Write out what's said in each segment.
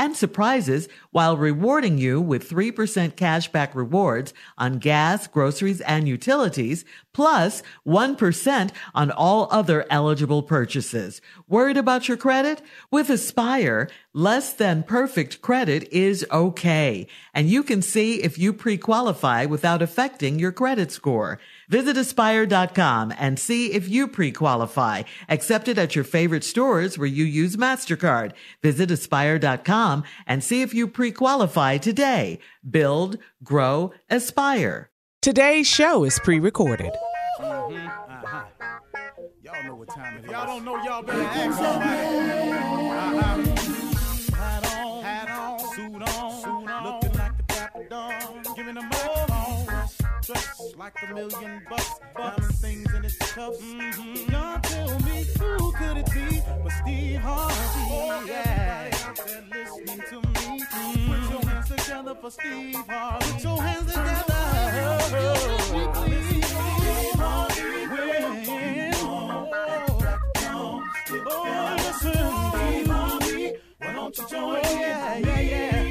and surprises while rewarding you with 3% cashback rewards on gas, groceries, and utilities, plus 1 on all other eligible purchases. Worried about your credit? With Aspire, less than perfect credit is okay. And you can see if you pre-qualify without affecting your credit score. Visit aspire.com and see if you pre-qualify. Accepted at your favorite stores where you use MasterCard. Visit aspire.com and see if you pre-qualify today. Build, grow, aspire. Today's show is pre-recorded. Mm-hmm. Uh-huh. Y'all know what time it is. Y'all don't know, y'all better ask somebody. Like a million bucks, diamond things in its cuffs. Mm-hmm. Y'all tell me who could it be but Steve Harvey? Oh, yeah. Everybody out there listening to me, mm-hmm. put your hands together for Steve Harvey. Put your hands together. Steve Harvey. When- Oh, listen, Steve Harvey. Why don't you join in? Yeah, yeah, yeah.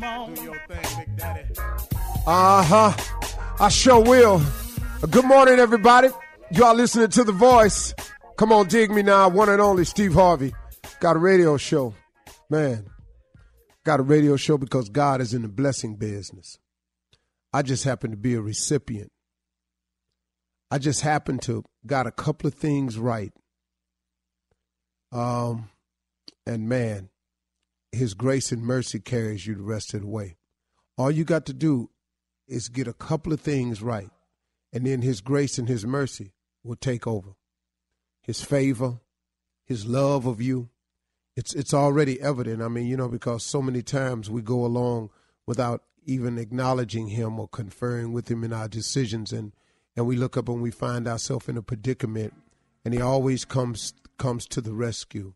Come on. Do your thing, Big Daddy. Uh huh. I sure will. Good morning, everybody. You are listening to The Voice. Come on, dig me now. One and only Steve Harvey. Got a radio show. Man, got a radio show because God is in the blessing business. I just happen to be a recipient. I just happen to got a couple of things right. Um, and man, His grace and mercy carries you the rest of the way. All you got to do is get a couple of things right, and then His grace and His mercy will take over. His favor, His love of you, it's it's already evident. I mean, you know, because so many times we go along without even acknowledging Him or conferring with Him in our decisions, and and we look up and we find ourselves in a predicament, and He always comes comes to the rescue.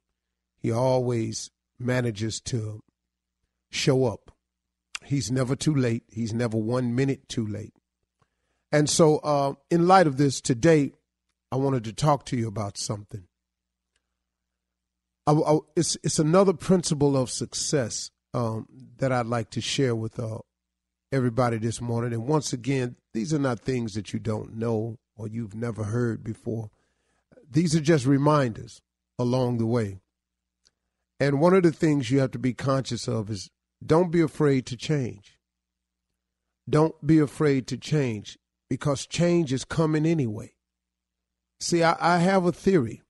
He always manages to show up. He's never too late. He's never one minute too late. And so, uh, in light of this, today, I wanted to talk to you about something. I, I, it's it's another principle of success um, that I'd like to share with uh, everybody this morning. And once again, these are not things that you don't know or you've never heard before. These are just reminders along the way. And one of the things you have to be conscious of is don't be afraid to change. Don't be afraid to change because change is coming anyway. See, I, I have a theory.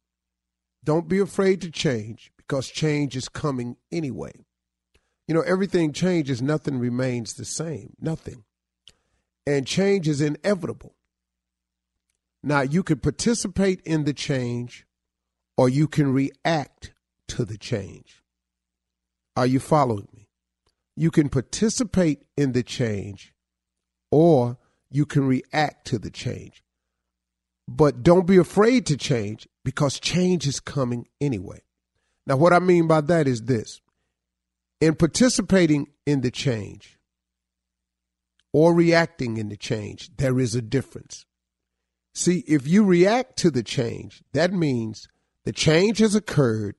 Don't be afraid to change because change is coming anyway. You know, everything changes, nothing remains the same. Nothing. And change is inevitable. Now, you can participate in the change or you can react to the change. Are you following me? You can participate in the change or you can react to the change. But don't be afraid to change because change is coming anyway. Now, what I mean by that is this in participating in the change or reacting in the change, there is a difference. See, if you react to the change, that means the change has occurred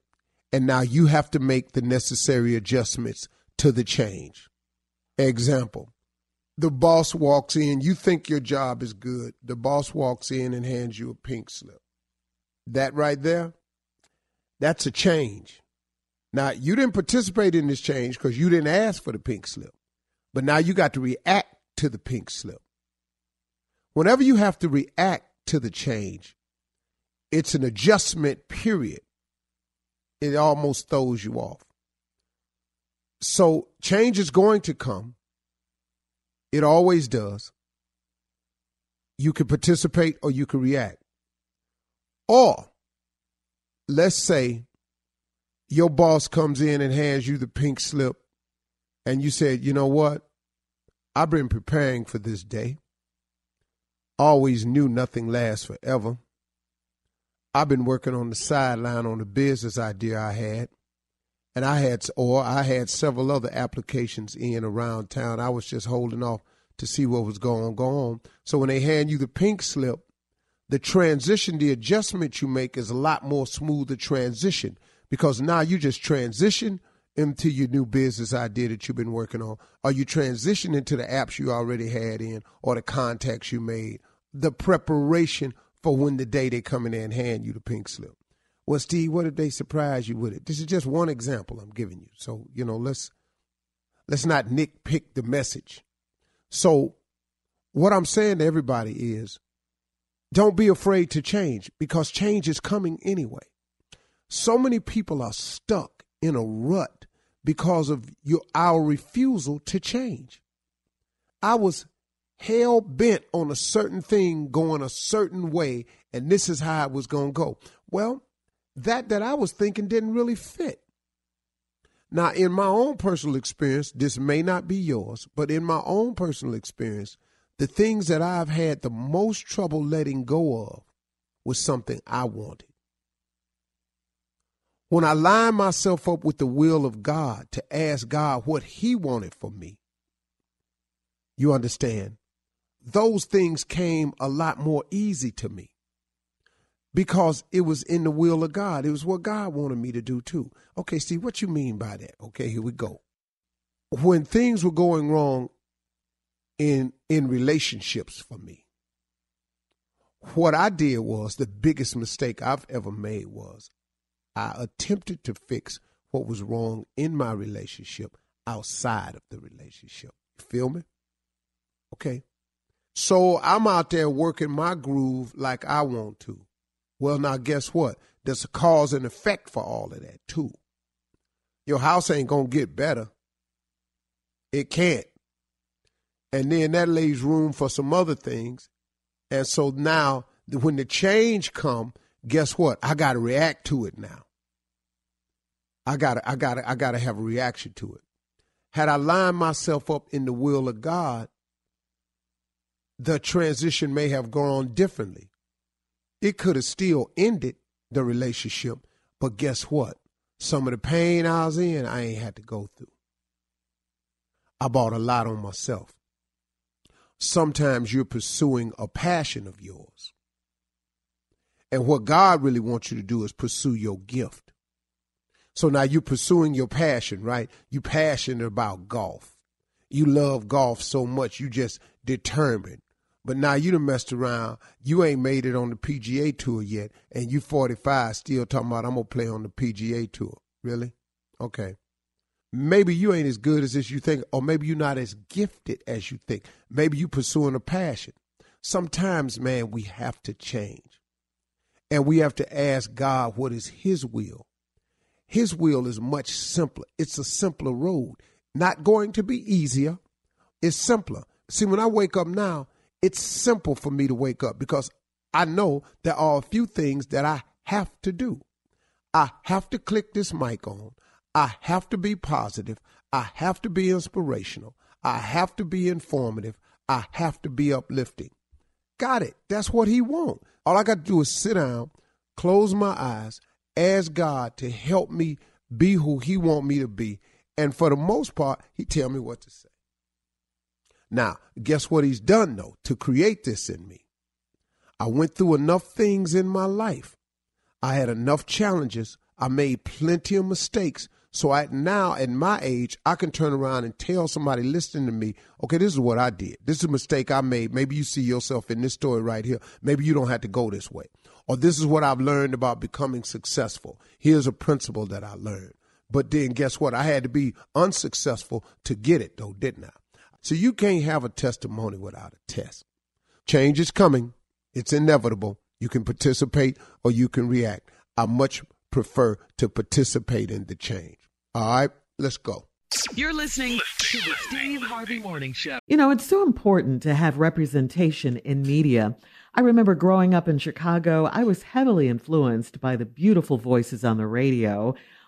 and now you have to make the necessary adjustments to the change. Example the boss walks in, you think your job is good. The boss walks in and hands you a pink slip. That right there, that's a change. Now, you didn't participate in this change because you didn't ask for the pink slip, but now you got to react to the pink slip. Whenever you have to react to the change, it's an adjustment period. It almost throws you off. So, change is going to come. It always does. You can participate or you can react. Or let's say your boss comes in and hands you the pink slip and you said, you know what? I've been preparing for this day. Always knew nothing lasts forever. I've been working on the sideline on the business idea I had. And I had, or I had several other applications in around town. I was just holding off to see what was going on. So when they hand you the pink slip, the transition, the adjustment you make is a lot more smoother transition because now you just transition into your new business idea that you've been working on, or you transition into the apps you already had in, or the contacts you made, the preparation for when the day they come in there and hand you the pink slip. Well, Steve, what if they surprise you with it? This is just one example I'm giving you. So, you know, let's let's not nitpick the message. So, what I'm saying to everybody is don't be afraid to change because change is coming anyway. So many people are stuck in a rut because of your our refusal to change. I was hell bent on a certain thing going a certain way and this is how it was going to go. Well, that that I was thinking didn't really fit. Now, in my own personal experience, this may not be yours, but in my own personal experience, the things that I've had the most trouble letting go of was something I wanted. When I line myself up with the will of God to ask God what He wanted for me, You understand? Those things came a lot more easy to me because it was in the will of God. It was what God wanted me to do too. Okay, see what you mean by that. Okay, here we go. When things were going wrong in in relationships for me, what I did was the biggest mistake I've ever made was I attempted to fix what was wrong in my relationship outside of the relationship. You feel me? Okay. So I'm out there working my groove like I want to. Well, now guess what? There's a cause and effect for all of that too. Your house ain't gonna get better. It can't. And then that leaves room for some other things. And so now when the change come, guess what? I gotta react to it now. I gotta I gotta I gotta have a reaction to it. Had I lined myself up in the will of God, the transition may have gone differently. It could have still ended the relationship, but guess what? Some of the pain I was in, I ain't had to go through. I bought a lot on myself. Sometimes you're pursuing a passion of yours. And what God really wants you to do is pursue your gift. So now you're pursuing your passion, right? You passionate about golf. You love golf so much, you just determined but now you done messed around. You ain't made it on the PGA tour yet, and you 45 still talking about I'm gonna play on the PGA tour. Really? Okay. Maybe you ain't as good as this you think, or maybe you're not as gifted as you think. Maybe you pursuing a passion. Sometimes, man, we have to change. And we have to ask God what is his will. His will is much simpler. It's a simpler road. Not going to be easier. It's simpler. See, when I wake up now, it's simple for me to wake up because I know there are a few things that I have to do. I have to click this mic on. I have to be positive. I have to be inspirational. I have to be informative. I have to be uplifting. Got it. That's what he wants. All I got to do is sit down, close my eyes, ask God to help me be who he want me to be. And for the most part, he tell me what to say. Now, guess what he's done though to create this in me? I went through enough things in my life. I had enough challenges. I made plenty of mistakes. So I now at my age, I can turn around and tell somebody listening to me, okay, this is what I did. This is a mistake I made. Maybe you see yourself in this story right here. Maybe you don't have to go this way. Or this is what I've learned about becoming successful. Here's a principle that I learned. But then guess what? I had to be unsuccessful to get it though, didn't I? So you can't have a testimony without a test. Change is coming. It's inevitable. You can participate or you can react. I much prefer to participate in the change. All right, let's go. You're listening to the Steve Harvey Morning Show. You know, it's so important to have representation in media. I remember growing up in Chicago, I was heavily influenced by the beautiful voices on the radio.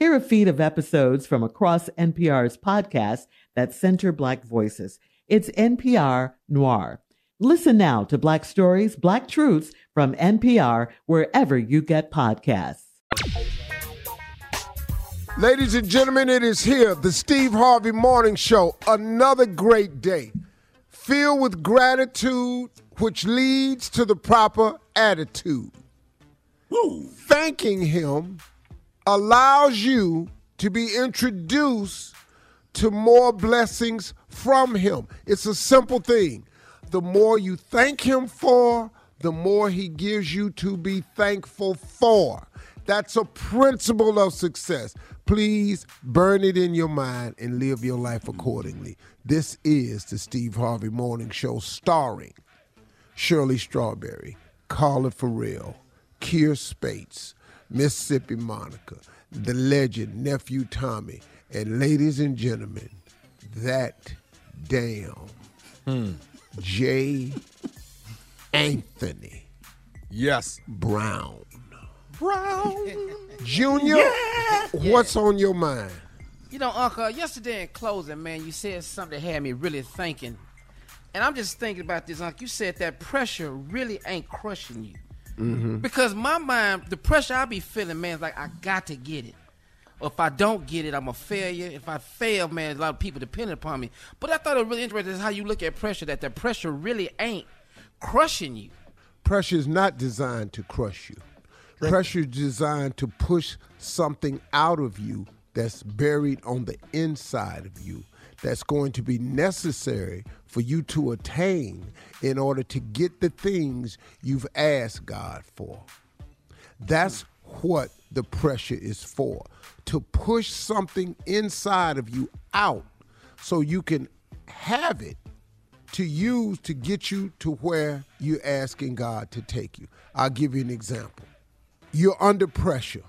Hear a feed of episodes from across NPR's podcasts that center Black voices. It's NPR Noir. Listen now to Black Stories, Black Truths from NPR wherever you get podcasts. Ladies and gentlemen, it is here, the Steve Harvey Morning Show. Another great day, filled with gratitude, which leads to the proper attitude. Woo. Thanking him allows you to be introduced to more blessings from Him. It's a simple thing. the more you thank Him for, the more He gives you to be thankful for. That's a principle of success. Please burn it in your mind and live your life accordingly. This is the Steve Harvey Morning Show starring Shirley Strawberry, Carla Ferrell, Kier Spates, Mississippi Monica, the legend Nephew Tommy, and ladies and gentlemen, that damn hmm. Jay Anthony Yes. Brown. Brown. Junior, what's on your mind? You know, Uncle, yesterday in closing, man, you said something that had me really thinking. And I'm just thinking about this, Uncle. You said that pressure really ain't crushing you. Mm-hmm. Because my mind, the pressure I be feeling, man, is like I got to get it. Or if I don't get it, I'm a failure. If I fail, man, a lot of people depend upon me. But I thought it was really interesting is how you look at pressure, that the pressure really ain't crushing you. Pressure is not designed to crush you. Pressure is designed to push something out of you that's buried on the inside of you that's going to be necessary for you to attain in order to get the things you've asked God for. That's what the pressure is for to push something inside of you out so you can have it to use to get you to where you're asking God to take you. I'll give you an example. You're under pressure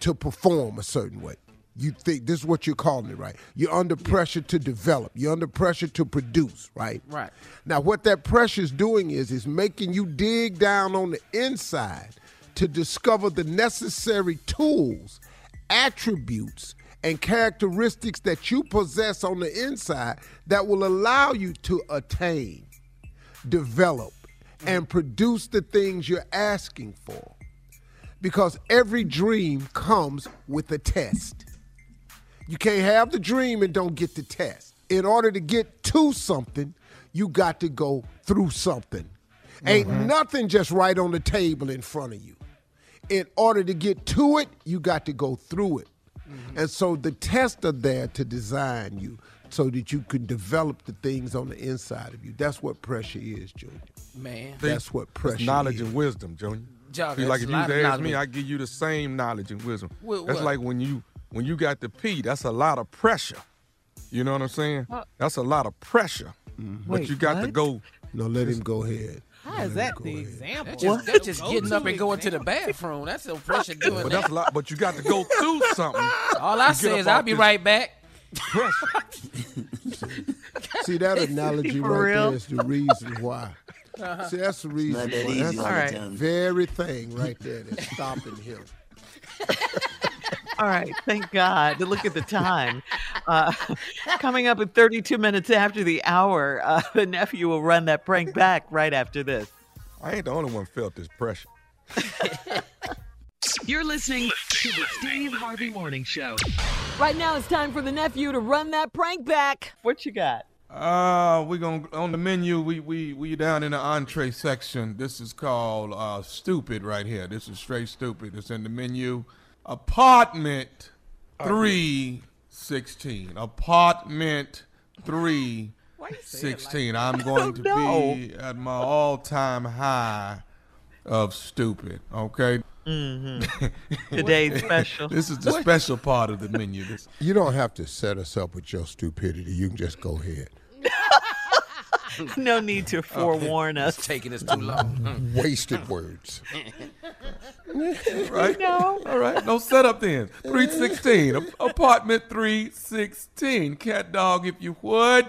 to perform a certain way. You think this is what you're calling it, right? You're under pressure to develop. You're under pressure to produce, right? Right. Now, what that pressure is doing is is making you dig down on the inside to discover the necessary tools, attributes, and characteristics that you possess on the inside that will allow you to attain, develop, mm. and produce the things you're asking for. Because every dream comes with a test. You can't have the dream and don't get the test. In order to get to something, you got to go through something. Ain't mm-hmm. nothing just right on the table in front of you. In order to get to it, you got to go through it. Mm-hmm. And so the tests are there to design you so that you can develop the things on the inside of you. That's what pressure is, Junior. Man. That's what That's pressure knowledge is. and wisdom, Junior. Job, See, like if you ask me, knowledge. I give you the same knowledge and wisdom. With that's what? like when you when you got the P, that's a lot of pressure. You know what I'm saying? Uh, that's a lot of pressure. Mm-hmm. But Wait, you got to go. No, let him go ahead. How is that the example? Just, that's just getting up and going to the bathroom. That's the pressure doing that. But that. that's a lot. But you got to go through something. All I say is I'll be right back. Pressure. See that analogy right real? there is the reason why. Uh-huh. See, that's the reason Not that easy That's all the the very thing right there that's stopping him. All right, thank God. Look at the time. Uh, coming up at 32 minutes after the hour, uh, the nephew will run that prank back right after this. I ain't the only one felt this pressure. You're listening to the Steve Harvey Morning Show. Right now, it's time for the nephew to run that prank back. What you got? Uh, we gonna on the menu. We we we down in the entree section. This is called uh, stupid right here. This is straight stupid. It's in the menu. Apartment three sixteen. Apartment three sixteen. I'm going to know. be at my all time high of stupid. Okay. Today's special. This is the special part of the menu. This You don't have to set us up with your stupidity. You can just go ahead. no need to forewarn us. It's taking us too long. Wasted words. right? No. All right. No setup then. 316. ap- Apartment 316. Cat dog, if you would.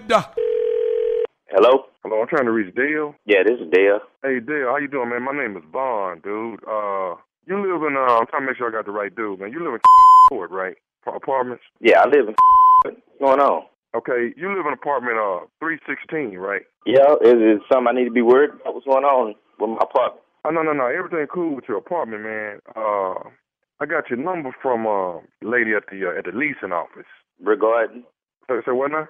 Hello? Hello, I'm trying to reach Dale. Yeah, this is Dale. Hey, Dale, how you doing, man? My name is Bond, dude. Uh, you live in, uh, I'm trying to make sure I got the right dude, man. You live in Court, right? Pa- Apartments? Yeah, I live in What's going on? Okay, you live in apartment, uh, 316, right? Yeah, is it something I need to be worried about? What's going on with my apartment? Oh, no, no, no. Everything cool with your apartment, man. Uh, I got your number from, uh, lady at the, uh, at the leasing office. Regarding So, so what now?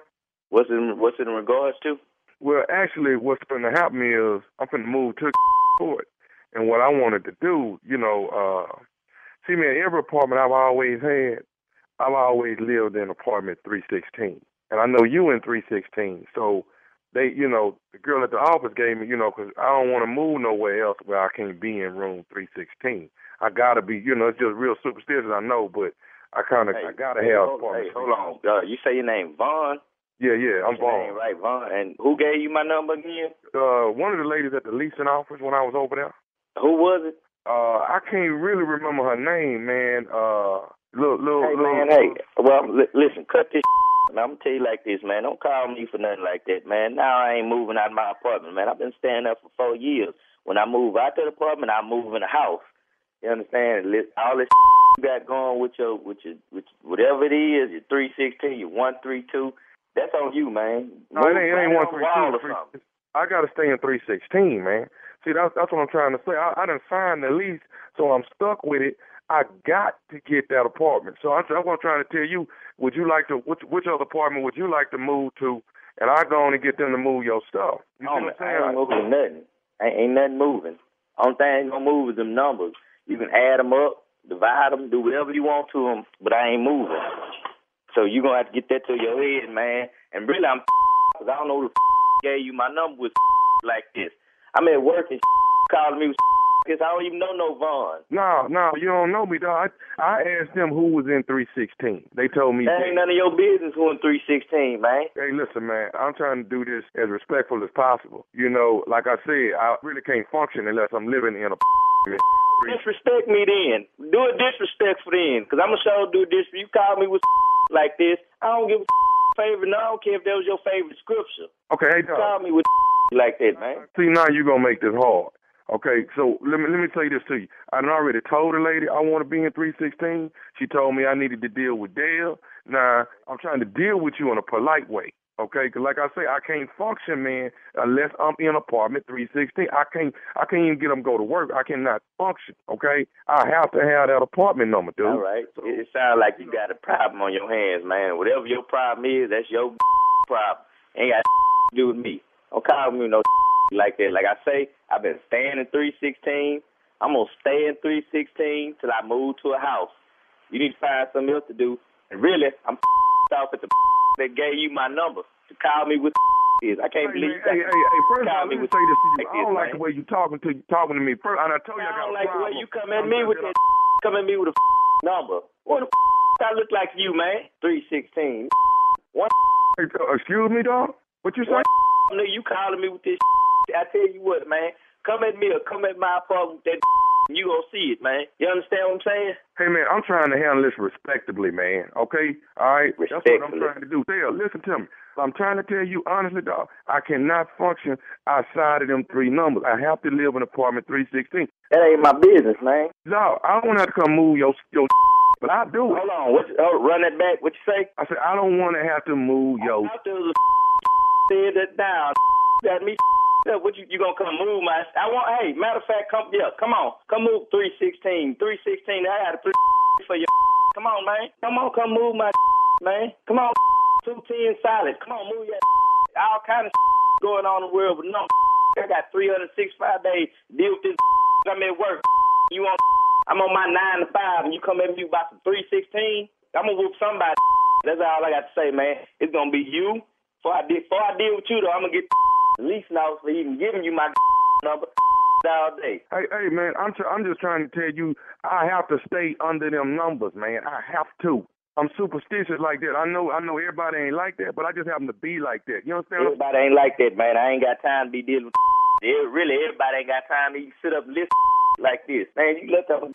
what's in what's in regards to? Well, actually, what's going to happen is I'm going to move to court. And what I wanted to do, you know, uh, see, man, every apartment I've always had, I've always lived in apartment 316. And I know you in 316. So they, you know, the girl at the office gave me, you know, 'cause I don't want to move nowhere else where I can't be in room 316. I gotta be, you know, it's just real superstitious, I know, but I kind of, Hey, I gotta hey, have. hold, hey, hold on. Uh, you say your name Vaughn? Yeah, yeah, I'm name Vaughn. right, Vaughn. And who gave you my number again? Uh, one of the ladies at the leasing office when I was over there. Who was it? Uh, I can't really remember her name, man. Uh, little, little, Hey man, hey. Well, li- listen, cut this. And I'm gonna tell you like this, man. Don't call me for nothing like that, man. Now I ain't moving out of my apartment, man. I've been staying there for four years. When I move out the apartment, I move in a house. You understand? All this you got going with your, with your, with whatever it is, your three sixteen, your one three two. That's on you, man. No, it ain't, it ain't one three the wall or two. I gotta stay in three sixteen, man. See, that's that's what I'm trying to say. I, I done signed the lease, so I'm stuck with it. I got to get that apartment. So I'm, I'm trying to try to tell you. Would you like to? Which which other apartment would you like to move to? And I go on and get them to move your stuff. You Oh, man, what I'm I ain't moving nothing. Ain't, ain't nothing moving. Only thing ain't gonna move is them numbers. You can add them up, divide them, do whatever you want to them, but I ain't moving. So you're gonna have to get that to your head, man. And really, I'm because I don't know who the gave you my number with like this. I'm at work and calling me with because I don't even know no Vaughn. No, no, you don't know me, dog. I, I asked them who was in 316. They told me. That ain't none of your business who in 316, man. Hey, listen, man. I'm trying to do this as respectful as possible. You know, like I said, I really can't function unless I'm living in a. Disrespect me then. Do it disrespectful then, because I'm going to show do this. You call me with like this, I don't give a favorite. No, I don't care if that was your favorite scripture. Okay, hey, You dog. call me with like that, man. See, now you're gonna make this hard. Okay, so let me let me tell you this to you. I already told the lady I want to be in 316. She told me I needed to deal with Dale. Now I'm trying to deal with you in a polite way. Okay, 'cause like I say, I can't function, man, unless I'm in apartment 316. I can't, I can't even get them to go to work. I cannot function. Okay, I have to have that apartment number, dude. All right. It, it sounds like you got a problem on your hands, man. Whatever your problem is, that's your problem. Ain't got to do with me. Don't call me no like that. Like I say, I've been staying in 316. I'm gonna stay in 316 till I move to a house. You need to find something else to do. And really, I'm off at the that gave you my number to call me with is. I can't Hey, believe hey, you hey, hey, first of call all, me let me with say this to you. I don't like the way you talking to talking to me. First, and I told you I got don't a like the way you come at me with that come at me with a number. What the I look like you, man? Three sixteen. One Hey, uh, excuse me, dog. What you say? you calling me with this I tell you what, man. Come at me or come at my apartment with that you gonna see it, man. You understand what I'm saying? Hey man, I'm trying to handle this respectably, man. Okay, all right. That's what I'm trying to do. Dale, listen to me. I'm trying to tell you honestly, dog. I cannot function outside of them three numbers. I have to live in apartment 316. That ain't my business, man. No, I don't have to come move your your, but I do. Hold on, what? Oh, run that back. What you say? I said I don't want to have to move your. The said that down, got me. Up. What you you gonna come move my? I want. Hey, matter of fact, come yeah, come on, come move three sixteen, three sixteen. I got a three for you. Come on, man. Come on, come move my man. Come on, two ten solid. Come on, move your all kind of going on in the world, but no. I got 365 days deal with this. I'm at work. You on? I'm on my nine to five, and you come at me about some 316. I'm gonna whoop somebody. That's all I got to say, man. It's gonna be you. Before I before I deal with you, though, I'm gonna get lease notice for even giving you my number all day. Hey, hey, man, I'm tr- I'm just trying to tell you, I have to stay under them numbers, man. I have to. I'm superstitious like that. I know, I know everybody ain't like that, but I just happen to be like that. You understand? what I'm Everybody ain't like that, man. I ain't got time to be dealing with really everybody ain't got time to even sit up and listen like this. Man, you let them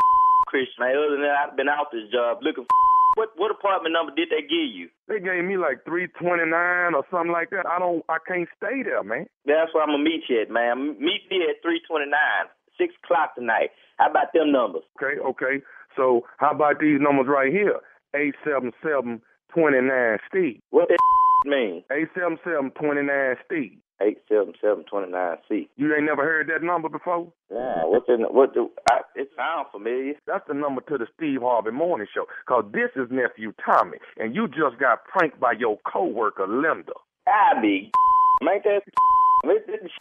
Christian, man. Other than that, I've been out this job looking for what what apartment number did they give you? They gave me like three twenty nine or something like that. I don't, I can't stay there, man. That's where I'm gonna meet you at, man. Meet me at three twenty nine, six o'clock tonight. How about them numbers? Okay, okay. So how about these numbers right here? Eight seven seven twenty nine Steve. What that mean? Eight seven seven twenty nine Steve. Eight seven seven twenty nine C. You ain't never heard that number before? Yeah, what's in the what do I, it sounds familiar. That's the number to the Steve Harvey Morning Show. Cause this is nephew Tommy, and you just got pranked by your coworker Linda. I be make that it, it,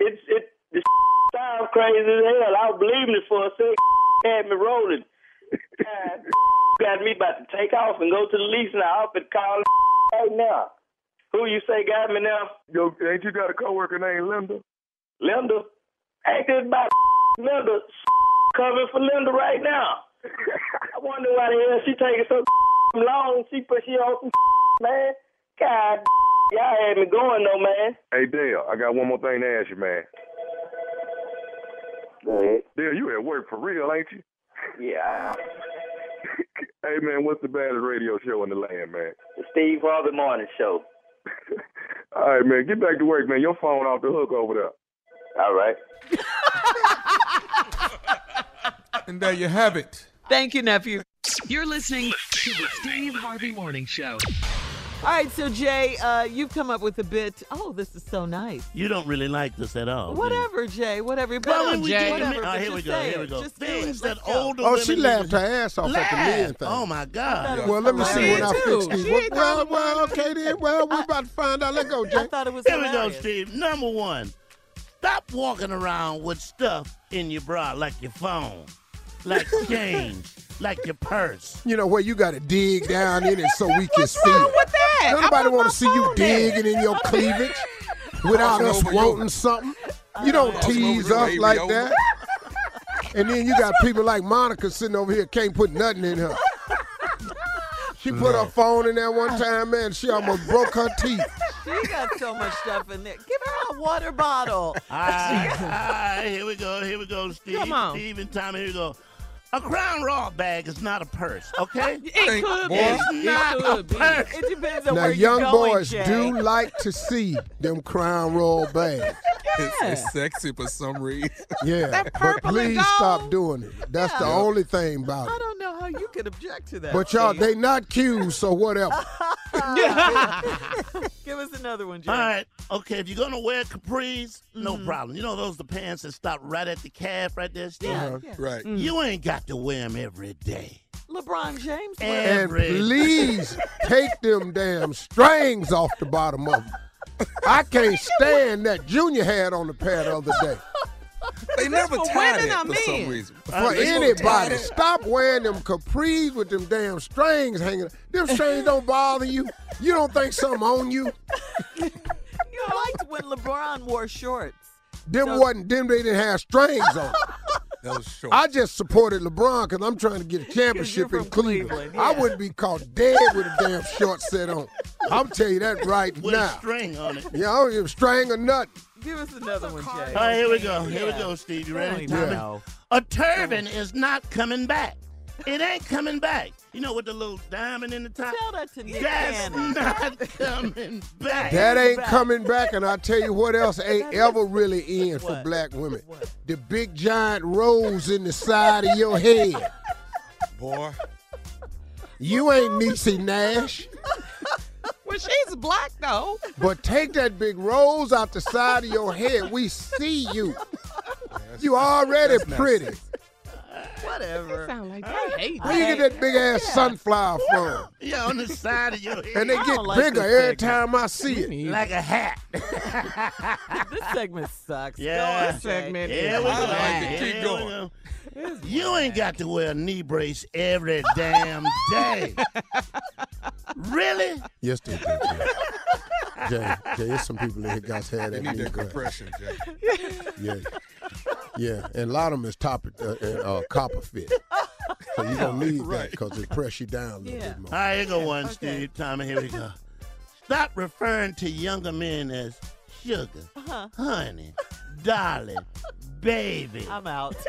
it, it, it sounds crazy as hell. I was believing it for a second. Had me rolling. God, got me about to take off and go to the lease now. I've been calling right now. Who you say got me now? Yo, ain't you got a coworker named Linda? Linda? Ain't this about Linda coming for Linda right now? I wonder why the hell she taking so long. She put she on some man. God, y'all had me going though, man. Hey, Dale, I got one more thing to ask you, man. Go ahead. Dale, you at work for real, ain't you? Yeah. Hey, man, what's the baddest radio show in the land, man? The Steve Harvey Morning Show. All right, man, get back to work, man. Your phone off the hook over there. All right. And there you have it. Thank you, nephew. You're listening to the Steve Harvey Morning Show. All right, so Jay, uh, you've come up with a bit. Oh, this is so nice. You don't really like this at all. do you? Whatever, Jay. Whatever. Well, But we Jay. get Whatever. oh, here we go. Here we go. Just Things that Let's go. older Oh, women she laughed her ass off at the Laugh. men thing. Oh my God. Well, let me see when I fix Too. these. Well, well, well, okay then. Well, we're about to find out. Let go, I Jay. thought it was Here we go. Steve. Number one, stop walking around with stuff in your bra like your phone, like change, like your purse. You know where you got to dig down in it so we can see. What's wrong with that? I Nobody want to see you phone digging in your cleavage without Crossing us over your- wanting something. You don't Crossing tease over your us baby like over. that. And then you got people like Monica sitting over here can't put nothing in her. She put her phone in there one time, man. She almost broke her teeth. She got so much stuff in there. Give her a water bottle. All ah, right, all right, here we go. Here we go, Steve. Come on. Steve and Tommy, here we go. A Crown Royal bag is not a purse, okay? It could be. It's It not a be. purse. It depends on Now, where young you're going, boys Jay. do like to see them Crown Royal bags. It's, it's sexy for some reason. Yeah, That but please stop doing it. That's the only thing about it. I don't know how you could object to that. But y'all, Steve. they not cues, so whatever. Give us another one, Jay. All right, okay. If you're gonna wear capris, no Mm-hmm. problem. You know those the pants that stop right at the calf, right there, Steve. Yeah, yeah. Right. You ain't got to wear them every day. LeBron James. And- And please take them damn strings off the bottom of them. I can't stand that Junior had on the pair the other day. They never for tied women it or for some men? reason. For They supposed to tie anybody, stop wearing them capris with them damn strings hanging. Them strings don't bother you. You don't think something on you. You liked when LeBron wore shorts. Them So- wasn't them. They didn't have strings on. That was short. I just supported LeBron because I'm trying to get a championship in from Cleveland. Cleveland, I wouldn't be caught dead with a damn short set on. I'm telling you that right With a now. string on it. Yeah, I don't even string or nothing. Give us another one, Jay. All right, here we go. Here we go, Steve. You ready, don't Tommy? know. A turban is not coming back. It ain't coming back. You know, with the little diamond in the top? Tell that to Nick That's not coming back. That ain't back. coming back, and I tell you what else ain't ever really in for black women. What? The big giant rose in the side of your head. Boy. You ain't Niecy Nash, Well, she's black though. but take that big rose out the side of your head. We see you. You already pretty. sexy. Whatever. Sound like they hate Where you get that big ass sunflower from? Yeah, on the side of your head. And they I get don't like bigger this every segment. time I see it. like a hat. This segment sucks. Yeah. Go on, This segment Here is we go. I like it. Here Keep going. You ain't got to wear a knee brace every damn day. really? Yes, they do. Jay. Jay, Jay, there's some people in here guys had They that need knee that compression, Jay. Yeah, yeah, and a lot of them is top, uh, uh, uh, copper fit. So you don't need that because it press you down a little Yeah. bit more. All right, here go one, Okay. Steve. Tommy, here we go. Stop referring to younger men as sugar, Uh-huh. honey, darling, baby. I'm out.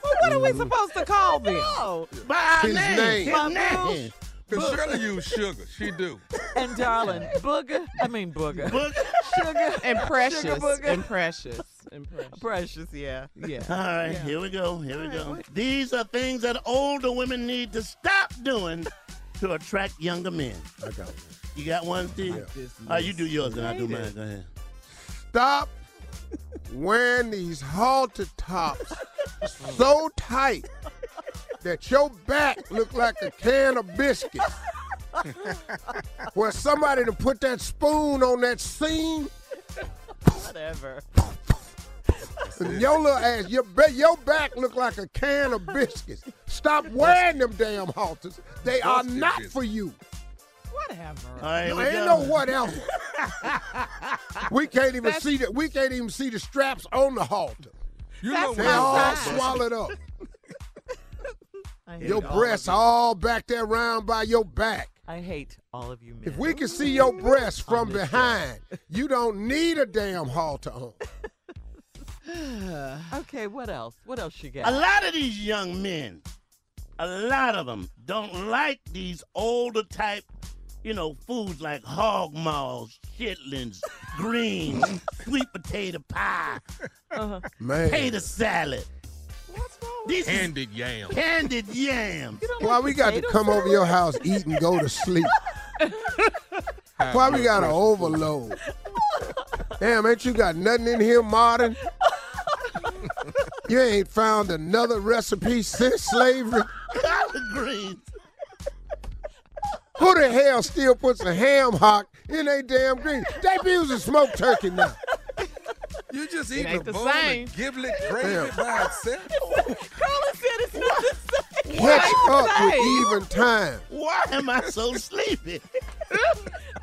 Well, what are we supposed to call them? Oh, By His name, name. his My name. Cause Shirley use sugar. She do. and darling, booger. I mean booger. Book. Sugar And precious. Sugar booger. And precious. And precious. Precious, yeah. Yeah. All right, Yeah. here we go. Here we go. These are things that older women need to stop doing to attract younger men. I got it. You got one, Steve? Yeah. All right, you do yours and I do mine. Go ahead. Stop wearing these halter tops so tight that your back look like a can of biscuits. Where somebody to put that spoon on that seam, Whatever. and your little ass, your, your back look like a can of biscuits. Stop wearing them damn halters. They are not for you. Whatever. All right, No, we ain't go. no whatever. we can't even see the we can't even see the straps on the halter. You That's They my all sign. swallowed up. I hate Your breasts you. all back there round by your back. I hate all of you men. If we can see your breasts from behind, you don't need a damn halter on. okay, what else? What else you got? A lot of these young men, a lot of them don't like these older type, you know, foods like hog maws, chitlins, greens, sweet potato pie, Uh-huh. Man. potato salad. These is Candied yam. candied yams. Why we got to come over your house, eat, and go to sleep? Why we got to overload? Damn, ain't you got nothing in here modern? You ain't found another recipe since slavery? Collard greens. Who the hell still puts a ham hock in a damn green? They be using smoked turkey now. You just eat ain't the the bone same. and giblet gravy Yeah. by itself. Carla said it's not the same. Catch up with even time. Why am I so sleepy?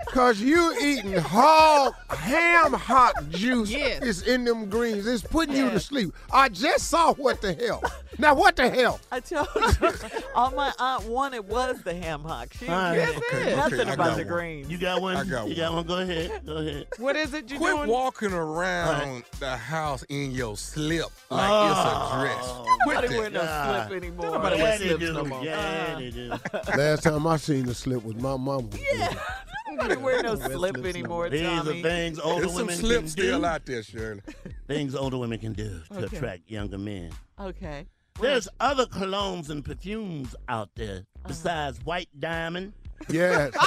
Cause you eating hog ham hock juice Yes. is in them greens. It's putting you to sleep. I just saw what the hell. Now what the hell? I told you, all my aunt wanted was the ham hock. She All didn't right. care Okay, nothing okay, about the one. greens. You got one? I got you got one. one? Go ahead. Go ahead. What is it you Quit doing? walking around the house in your slip like it's a oh. dress. Quit Nobody wear that. no God. slip anymore. Nobody Yeah, wear slips do. no more. Yeah, uh-huh. they. Last time I seen the slip was my mom. Was Yeah. Nobody wear no slip anymore, These are Tommy. things older There's some women slips can still do. out there, Shirley. Things older women can do to Okay. attract younger men. Okay. There's other colognes and perfumes out there uh-huh. besides White Diamond, Yes.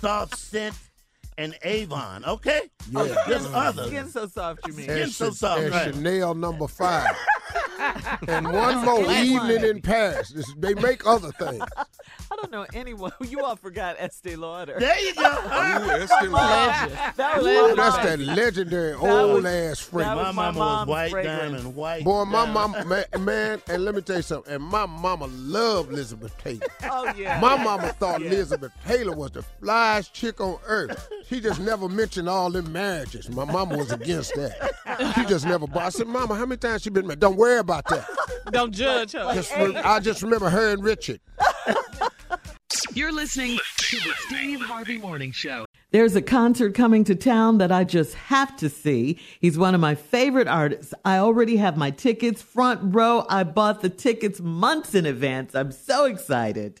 Soft Scent, and Avon. Okay, Yeah. there's others. Skin so soft, you mean? Skin And, so Cha- soft, and right. Chanel number five. and one more evening one. in Paris. This- They make other things. I don't know anyone. You all forgot Estee Lauder. There you go. Ooh, it's still Mom, That was Ooh, that's mom. that legendary That old was- ass that fragrance. My my mama was White fragrance. Diamond, White. Boy, my Diamond. mama, man, man, and let me tell you something. And my mama loved Elizabeth Taylor. Oh yeah. My mama thought Yeah. Elizabeth Taylor was the flyest chick on earth. She just never mentioned all them marriages. My mama was against that. She just never bought. I said, Mama, how many times she been married? Don't worry about that. Don't judge her. Just re- I just remember her and Richard. You're listening to the Steve Harvey Morning Show. There's a concert coming to town that I just have to see. He's one of my favorite artists. I already have my tickets front row. I bought the tickets months in advance. I'm so excited.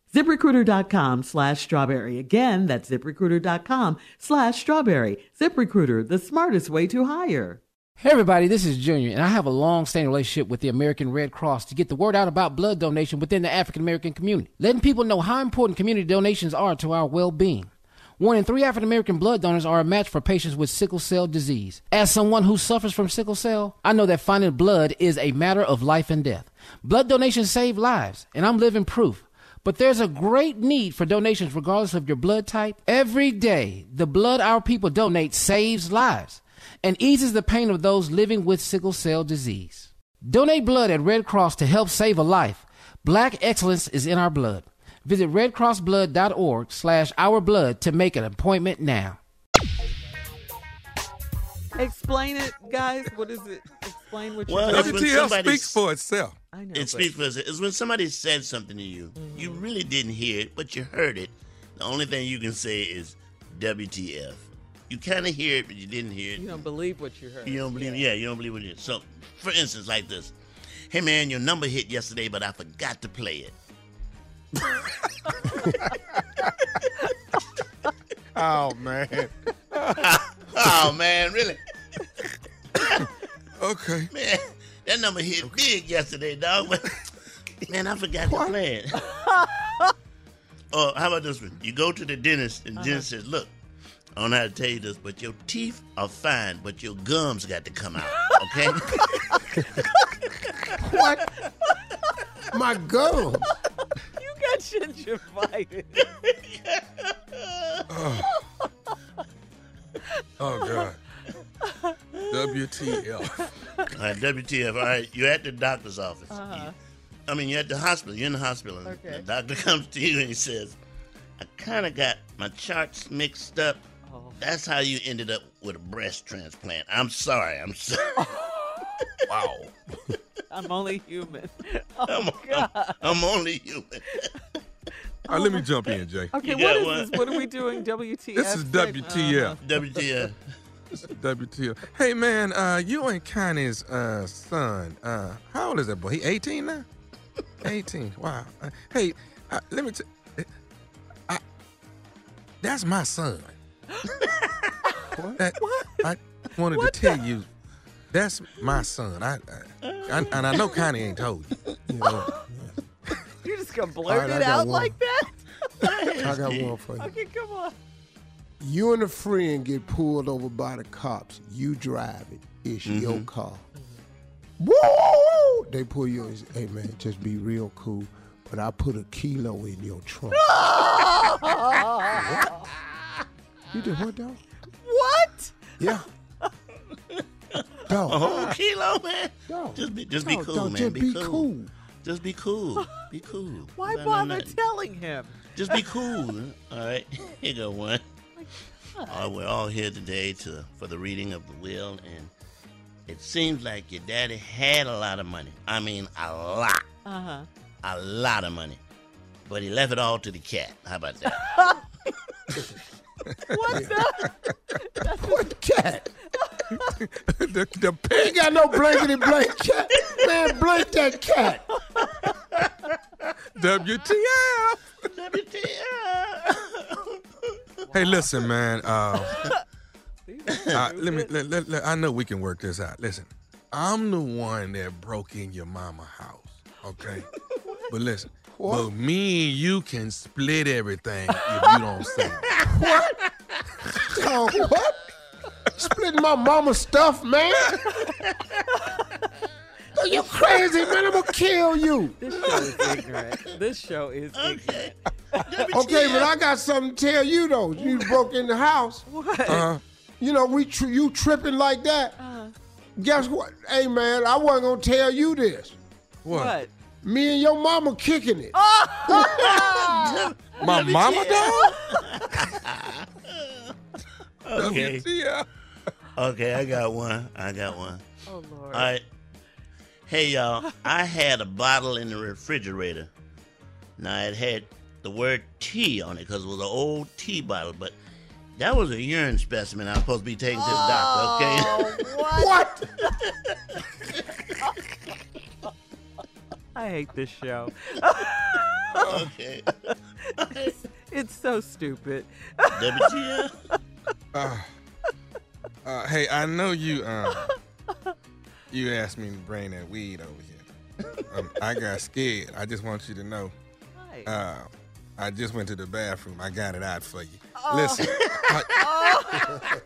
ZipRecruiter.com slash strawberry. Again, that's ZipRecruiter.com slash strawberry. ZipRecruiter, the smartest way to hire. Hey everybody, this is Junior, and I have a long-standing relationship with the American Red Cross to get the word out about blood donation within the African American community, letting people know how important community donations are to our well-being. One in three African American blood donors are a match for patients with sickle cell disease. As someone who suffers from sickle cell, I know that finding blood is a matter of life and death. Blood donations save lives, and I'm living proof. But there's a great need for donations regardless of your blood type. Every day, the blood our people donate saves lives and eases the pain of those living with sickle cell disease. Donate blood at Red Cross to help save a life. Black excellence is in our blood. Visit redcrossblood.org slash ourblood to make an appointment now. Explain it, guys. What is it? Explain what Well, you're it's doing. when WTF somebody speaks for itself. I know, It but- speaks for itself. It's when somebody said something to you. Mm-hmm. You really didn't hear it, but you heard it. The only thing you can say is WTF. you kind of hear it, but you didn't hear it. You don't believe what you heard. You don't believe, yeah, you don't believe what it is. So, for instance, like this. Hey man, your number hit yesterday, but I forgot to play it. Oh man. oh man, really? okay. Man, that number hit big yesterday, dog. Man, I forgot to play it. oh, how about this one? You go to the dentist, and the uh-huh. dentist says, "Look, I don't know how to tell you this, but your teeth are fine, but your gums got to come out." Okay? What? My gums. You got gingivitis. Oh. oh God. WTF. All right, WTF. All right, you're at the doctor's office. Uh-huh. I mean, you're at the hospital. You're in the hospital. And Okay. The doctor comes to you and he says, I kind of got my charts mixed up. Oh. That's how you ended up with a breast transplant. I'm sorry. I'm sorry. wow. I'm only human. Oh, I'm, I'm, I'm only human. All right, let me jump in, Jay. Okay, You what one? this? What are we doing? WTF? This is segment? WTF. WTF. This is WTF. Hey man, uh, you and Connie's uh son. Uh, how old is that boy? He 18 now. 18. Wow. Uh, hey, uh, let me. T- I, that's my son. That- I wanted What to tell you, that's my son. I, I, I and I know Connie ain't told you. you know. You're just gonna blurt right, it out one. like that? I got one for you. Okay, come on. You and a friend get pulled over by the cops. You drive it. It's mm-hmm. your car. Woo! They pull you. and say, Hey man, just be real cool. But I put a kilo in your trunk. you did what, dog? What? Yeah. A whole oh, kilo, man. Dog. Just be, just be Dog, cool, dog, man. Just be, be cool. cool. Just be cool. Be cool. Why No, no, bother telling him? Just be cool. All right, here go one. Uh, we're all here today to for the reading of the will, and it seems like your daddy had a lot of money. I mean, a lot, Uh huh. a lot of money, but he left it all to the cat. How about that? What the? What cat? the, the Ain't got no blankety blank cat. Man, blank that cat. WTF! WTF. Hey, listen, man. Uh, uh, let me. Let, let- let- I know we can work this out. Listen, I'm the one that broke in your mama house. Okay, but listen. But me and you can split everything if you don't say. What? Dog, what? Splitting my mama's stuff, man. Oh, you crazy, man. I'm gonna kill you. This show is ignorant. This show is ignorant. Okay, but I got something to tell you though. You broke in the house. What? Uh, You know, we tri- you tripping like that. Uh-huh. Guess what? Hey man, I wasn't gonna tell you this. what? What? Me and your mama kicking it. My mama dog? Okay. WTF. Okay, I got one. I got one. Oh Lord. All right. Hey y'all, I had a bottle in the refrigerator. Now it had the word tea on it because it was an old tea bottle, but that was a urine specimen I was supposed to be taking to the doctor. Okay. Oh, what? What? I hate this show. okay. It's so stupid. WTF? Uh, uh, hey, I know you. Uh, you asked me to bring that weed over here. Um, I got scared. I just want you to know. Hi. Uh, I just went to the bathroom. I got it out for you. Oh. Listen. I-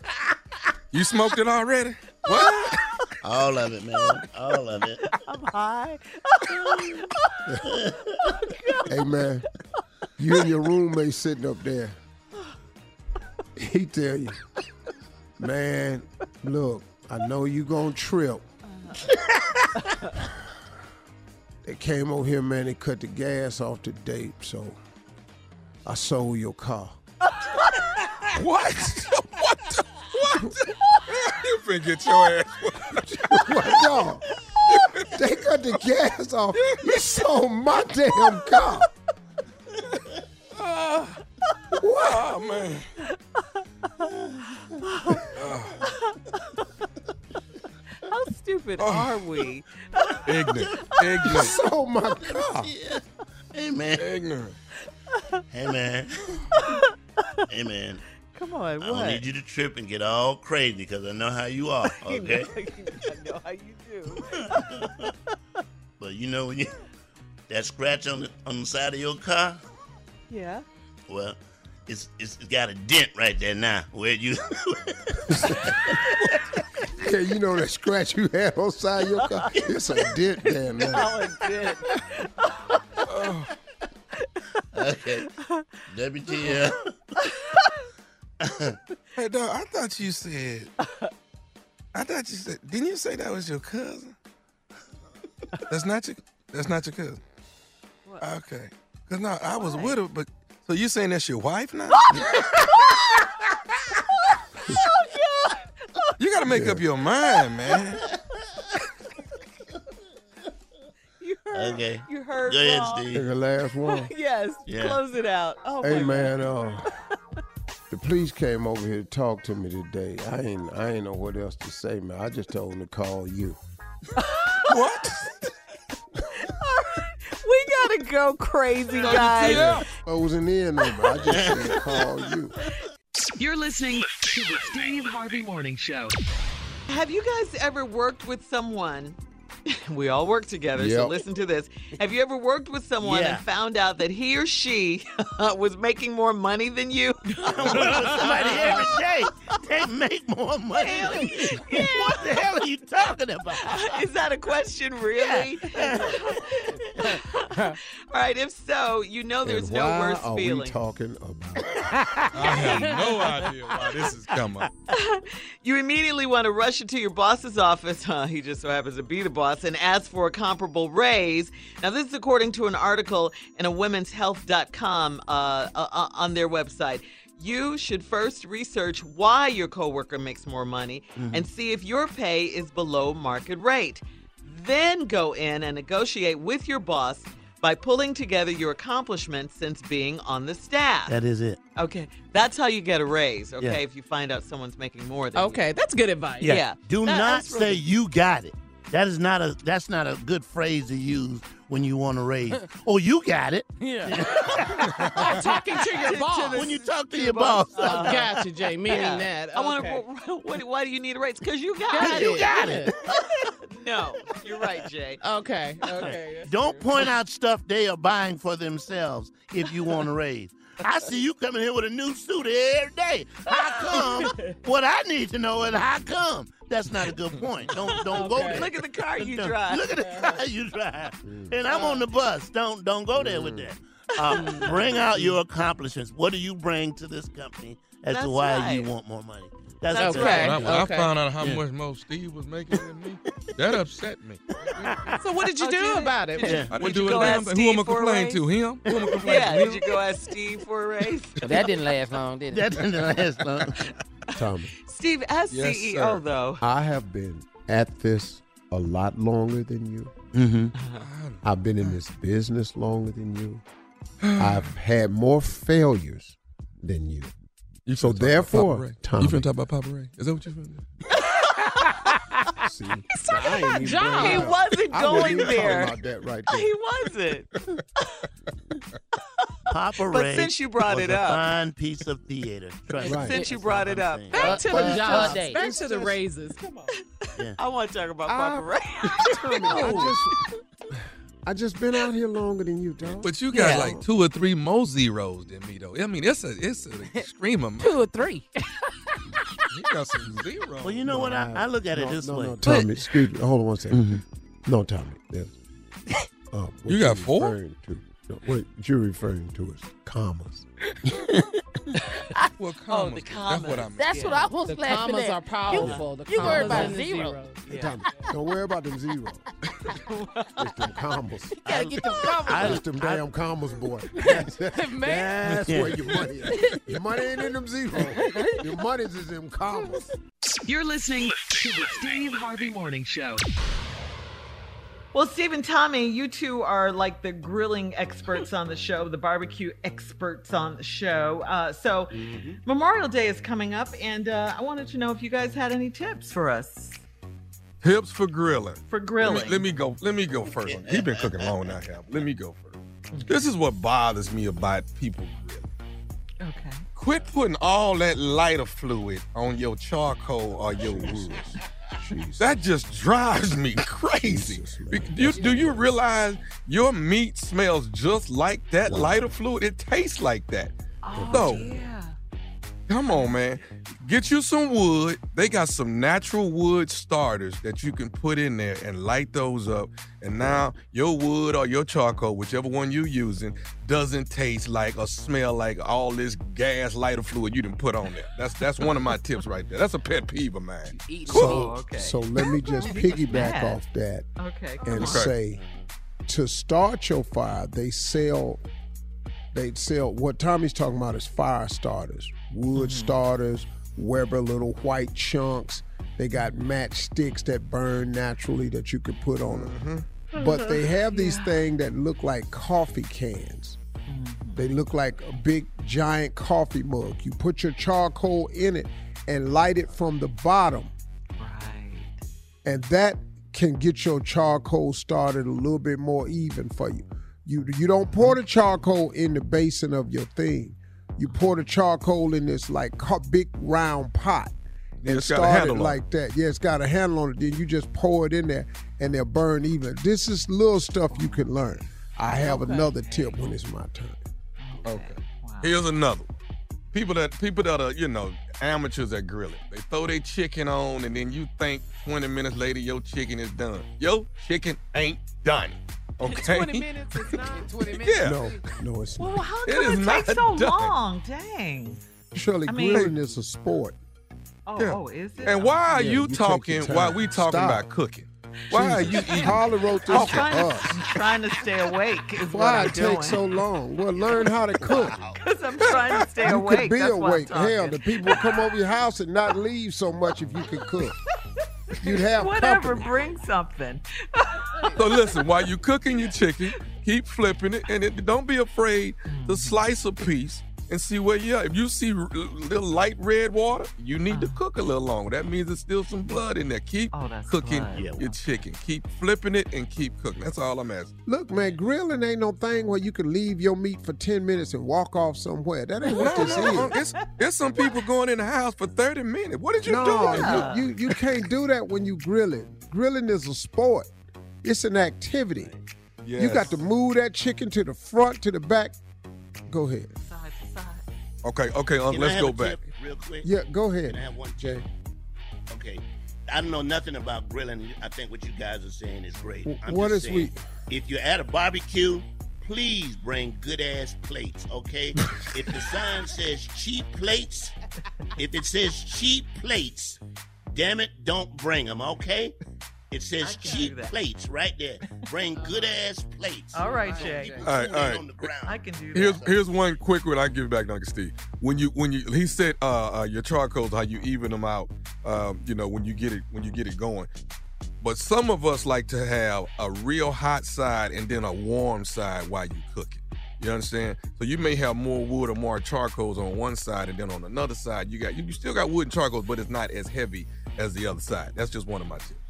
you smoked it already? What? All of it, man. All of it. I'm high. Hey man, you and your roommate sitting up there. He tell you, man, look, I know you gonna trip. They came over here, man. They cut the gas off the date, so I sold your car. what? what? The, what? you finna get your ass. what dog? They cut the gas off. You sold my damn car. Oh man. How stupid oh. are we? Ignorant. Ignorant. Oh my God. Hey man. Ignorant. Hey man. hey man. Come on, I what? don't need you to trip and get all crazy because I know how you are. Okay. I know how you do. but you know when you that scratch on the on the side of your car, Yeah. well, it's it's got a dent right there now where you. Yeah, you know that scratch you had on side of your car? It's a dent there now. Oh, it did. okay. WTF. Hey, dog, I thought you said. I thought you said. Didn't you say that was your cousin? That's not your. That's not your cousin. Okay. Cause no, I was with her, but so you saying that's your wife now? you gotta make up your mind, man. You heard. Okay. You heard Go ahead, wrong. Steve. The last one. yes. Yeah. Close it out. Oh Hey man, uh, the police came over here to talk to me today. I ain't I ain't know what else to say, man. I just told them to call you. What? We gotta go crazy, guys. I was in the end number. I just said call you. You're listening to the Steve Harvey Morning Show. Have you guys ever worked with someone? We all work together, so listen to this. Have you ever worked with someone Yeah. and found out that he or she was making more money than you? Somebody every day they make more money. than you. What the hell are you talking about? Is that a question, really? all right, if so, you know there's and no why worse are feeling. we talking about? I have no idea why this is coming. You immediately want to rush into your boss's office, huh? He just so happens to be the boss, and ask for a comparable raise. Now, this is according to an article in a womenshealth.com uh, uh, uh, on their website. You should first research why your coworker makes more money and see if your pay is below market rate. Then go in and negotiate with your boss by pulling together your accomplishments since being on the staff. That is it. Okay, that's how you get a raise. Okay, Yeah. if you find out someone's making more than you. Okay, that's good advice. Yeah. Do That- not that's say really- you got it. That is not a that's not a good phrase to use when you want to raise. oh, you got it. Yeah. oh, talking to your boss. When you talk to your boss. Oh, uh-huh. gotcha, Jay. Meaning Yeah. that. I want to. What, why do you need a raise? Because you got, Got it. it. You got it. no, you're right, Jay. Okay. Okay. Don't point out stuff they are buying for themselves if you want to raise. I see you coming here with a new suit every day. How come? what I need to know is how come. That's not a good point. Don't don't go there. Look at the car you Don't- drive. Look at the car you drive. And I'm on the bus. Don't don't go there with that. Uh, bring out your accomplishments. What do you bring to this company as That's to why you want more money? That's, That's the. When I, when I found out how Yeah. much more Steve was making than me, that upset me. So what did you do did it? about it? Yeah. I Did didn't you do go ask thing. Who am I Steve for a complaining raise? to? Him? Who am I complaining Yeah, to? did Him? you go ask Steve for a raise? But that didn't last long, did it? That didn't last long. Tommy, Steve, as Yes, CEO, sir. though. I have been at this a lot longer than you. Mm-hmm. I've been in this business longer than you. I've had more failures than you. You So finna talk about therefore, Papa Ray. Tommy- you finna talk about Papa Ray? Is that what you finna do? See, He's talking about John. He wasn't I going there. about that right there. He wasn't. Papa But since you brought was it a up- fine piece of theater. Trust. Right. Since you brought it up. saying. Back to But- the but- jobs. Back to the raises. Come on. I want to talk about I- Papa Ray. Tommy, I just, I just been out here longer than you, dog. But you got Yeah. like two or three more zeros than me, though. I mean, it's a it's an extreme amount. Two or three. You got some zeros. Well, you know what? I, I look at it this no, way. No, Tommy, excuse me. Hold on one second. No, Tommy. Yes. Uh, You got you're four? referring To, no, what you're referring to is commas. Well, Oh, commas, the That's commas. what I mean. That's what I was The laughing commas at. are powerful. The you worry about and the zero. zeros. Hey, Tommy, don't worry about them zeros. it's them commas. You gotta get them commas. It's them damn commas, boy. That's, that's Yeah. where your money is. Your money ain't in them zeros. Your money's is in commas. You're listening to the Steve Harvey Morning Show. Well, Steve and Tommy, you two are like the grilling experts on the show, the barbecue experts on the show. Uh, so, Memorial Day is coming up, and uh, I wanted to know if you guys had any tips for us Tips for grilling. for Let grilling. me, let me go. Let me go first. He's been cooking long now. Let me go first. This is what bothers me about people grilling. Okay. Quit putting all that lighter fluid on your charcoal or your wood. That just drives me crazy. You, do you realize your meat smells just like that lighter fluid? It tastes like that. Oh so, come on, man. Get you some wood. They got some natural wood starters that you can put in there and light those up. And now your wood or your charcoal, whichever one you're using, doesn't taste like or smell like all this gas lighter fluid you done put on there. That's that's one of my tips right there. That's a pet peeve of mine. So, so let me just piggyback off that Okay, and on. say to start your fire, they sell they sell what Tommy's talking about is fire starters, wood Mm-hmm. starters, Weber little white chunks. They got matchsticks that burn naturally that you could put on them. Mm-hmm. But they mm-hmm. have these things that look like coffee cans. Mm-hmm. They look like a big giant coffee mug. You put your charcoal in it and light it from the bottom. And that can get your charcoal started a little bit more even for you. You you don't pour the charcoal in the basin of your thing. You pour the charcoal in this like big round pot and it's got a start handle it on like that. Yeah, it's got a handle on it. Then you just pour it in there and they'll burn even. This is little stuff you can learn. I have another tip when it's my turn. Okay. Here's another. People that people that are you know amateurs at grilling, they throw their chicken on, and then you think 20 minutes later your chicken is done. Your chicken ain't done. Okay. 20 minutes is not 20 minutes. Yeah. No, no, it's not. Well, not. how It come is it, not takes so done. long? Dang. Shirley, I mean- grilling is a sport. Oh, Yeah. oh, is it? And why are Yeah, you you talking your while we talking Stop. about cooking? Why are you eating? Harley wrote this I'm for trying, us. to, I'm trying to stay awake. Is Why it takes so long? Well, learn how to cook. Because I'm trying to stay you awake. could be That's why I'm awake. Hell, the people would come over your house and not leave so much if you could cook. You'd have Whatever, company. bring something. So listen, while you're cooking your chicken, keep flipping it, and it, don't be afraid to slice a piece and see where you are. If you see r- little light red water, you need to uh-huh. cook a little longer. That means there's still some blood in there. Keep Oh, cooking blood. your chicken. Keep flipping it and keep cooking. That's all I'm asking. Look, man, grilling ain't no thing where you can leave your meat for 10 minutes and walk off somewhere. That ain't what No, this no, is. it's, it's some people going in the house for 30 minutes. What did you no, do? you, you, you can't do that when you grill it. Grilling is a sport. It's an activity. You got to move that chicken to the front, to the back. Go ahead. Side to side. Okay, okay, um, let's go back. real quick? Yeah, go ahead, Can I have one Jay. Okay. I don't know nothing about grilling. I think what you guys are saying is great. I'm What just is saying, we- If you're at a barbecue, please bring good ass plates, okay? if the sign says cheap plates, if it says cheap plates, damn it, don't bring them, okay? It says cheap plates right there. Bring good ass plates. All right, Jay. All right, all right. On the ground. I can do that. Here's here's one quick one. I give it back, Uncle Steve. When you when you he said uh, uh your charcoals how you even them out. Um, you know when you get it when you get it going. But some of us like to have a real hot side and then a warm side while you cook it. You understand? So you may have more wood or more charcoals on one side, and then on another side you got you, you still got wood and charcoals, but it's not as heavy as the other side. That's just one of my tips.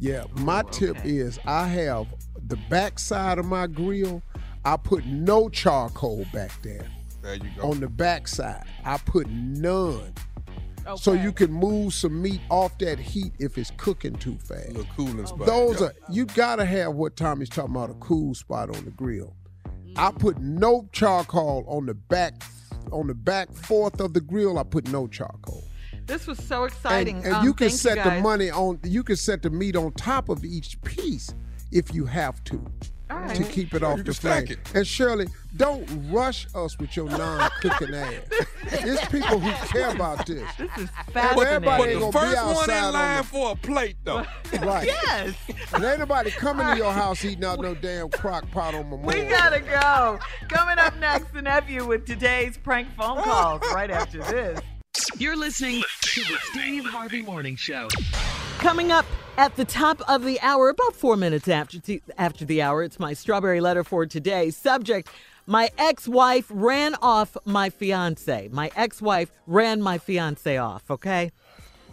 Yeah, my oh, tip is I have the back side of my grill. I put no charcoal back there. There you go. On the back side, I put none. Okay. So you can move some meat off that heat if it's cooking too fast. little cooling spot. Those Yep. are you gotta have what Tommy's talking about a cool spot on the grill. I mm. put no charcoal on the back on the back fourth of the grill. I put no charcoal. This was so exciting. And, and Um, you can thank set the money on. You can set the meat on top of each piece if you have to. All right. To keep it Sure, off the can flame. it. And Shirley, don't rush us with your non-cooking ass. It's people who care about this. This is And fascinating. everybody ain't The gonna be first one in line the for a plate though. right. Yes. And ain't nobody coming to your house eating out no damn crock pot on my We gotta go. Coming up next, the nephew with today's prank phone calls right after this. You're listening to the Steve Harvey Morning Show. Coming up, At the top of the hour, about four minutes after t- after the hour, it's my strawberry letter for today. Subject: My ex-wife ran off my fiance. My ex-wife ran my fiance off. Okay.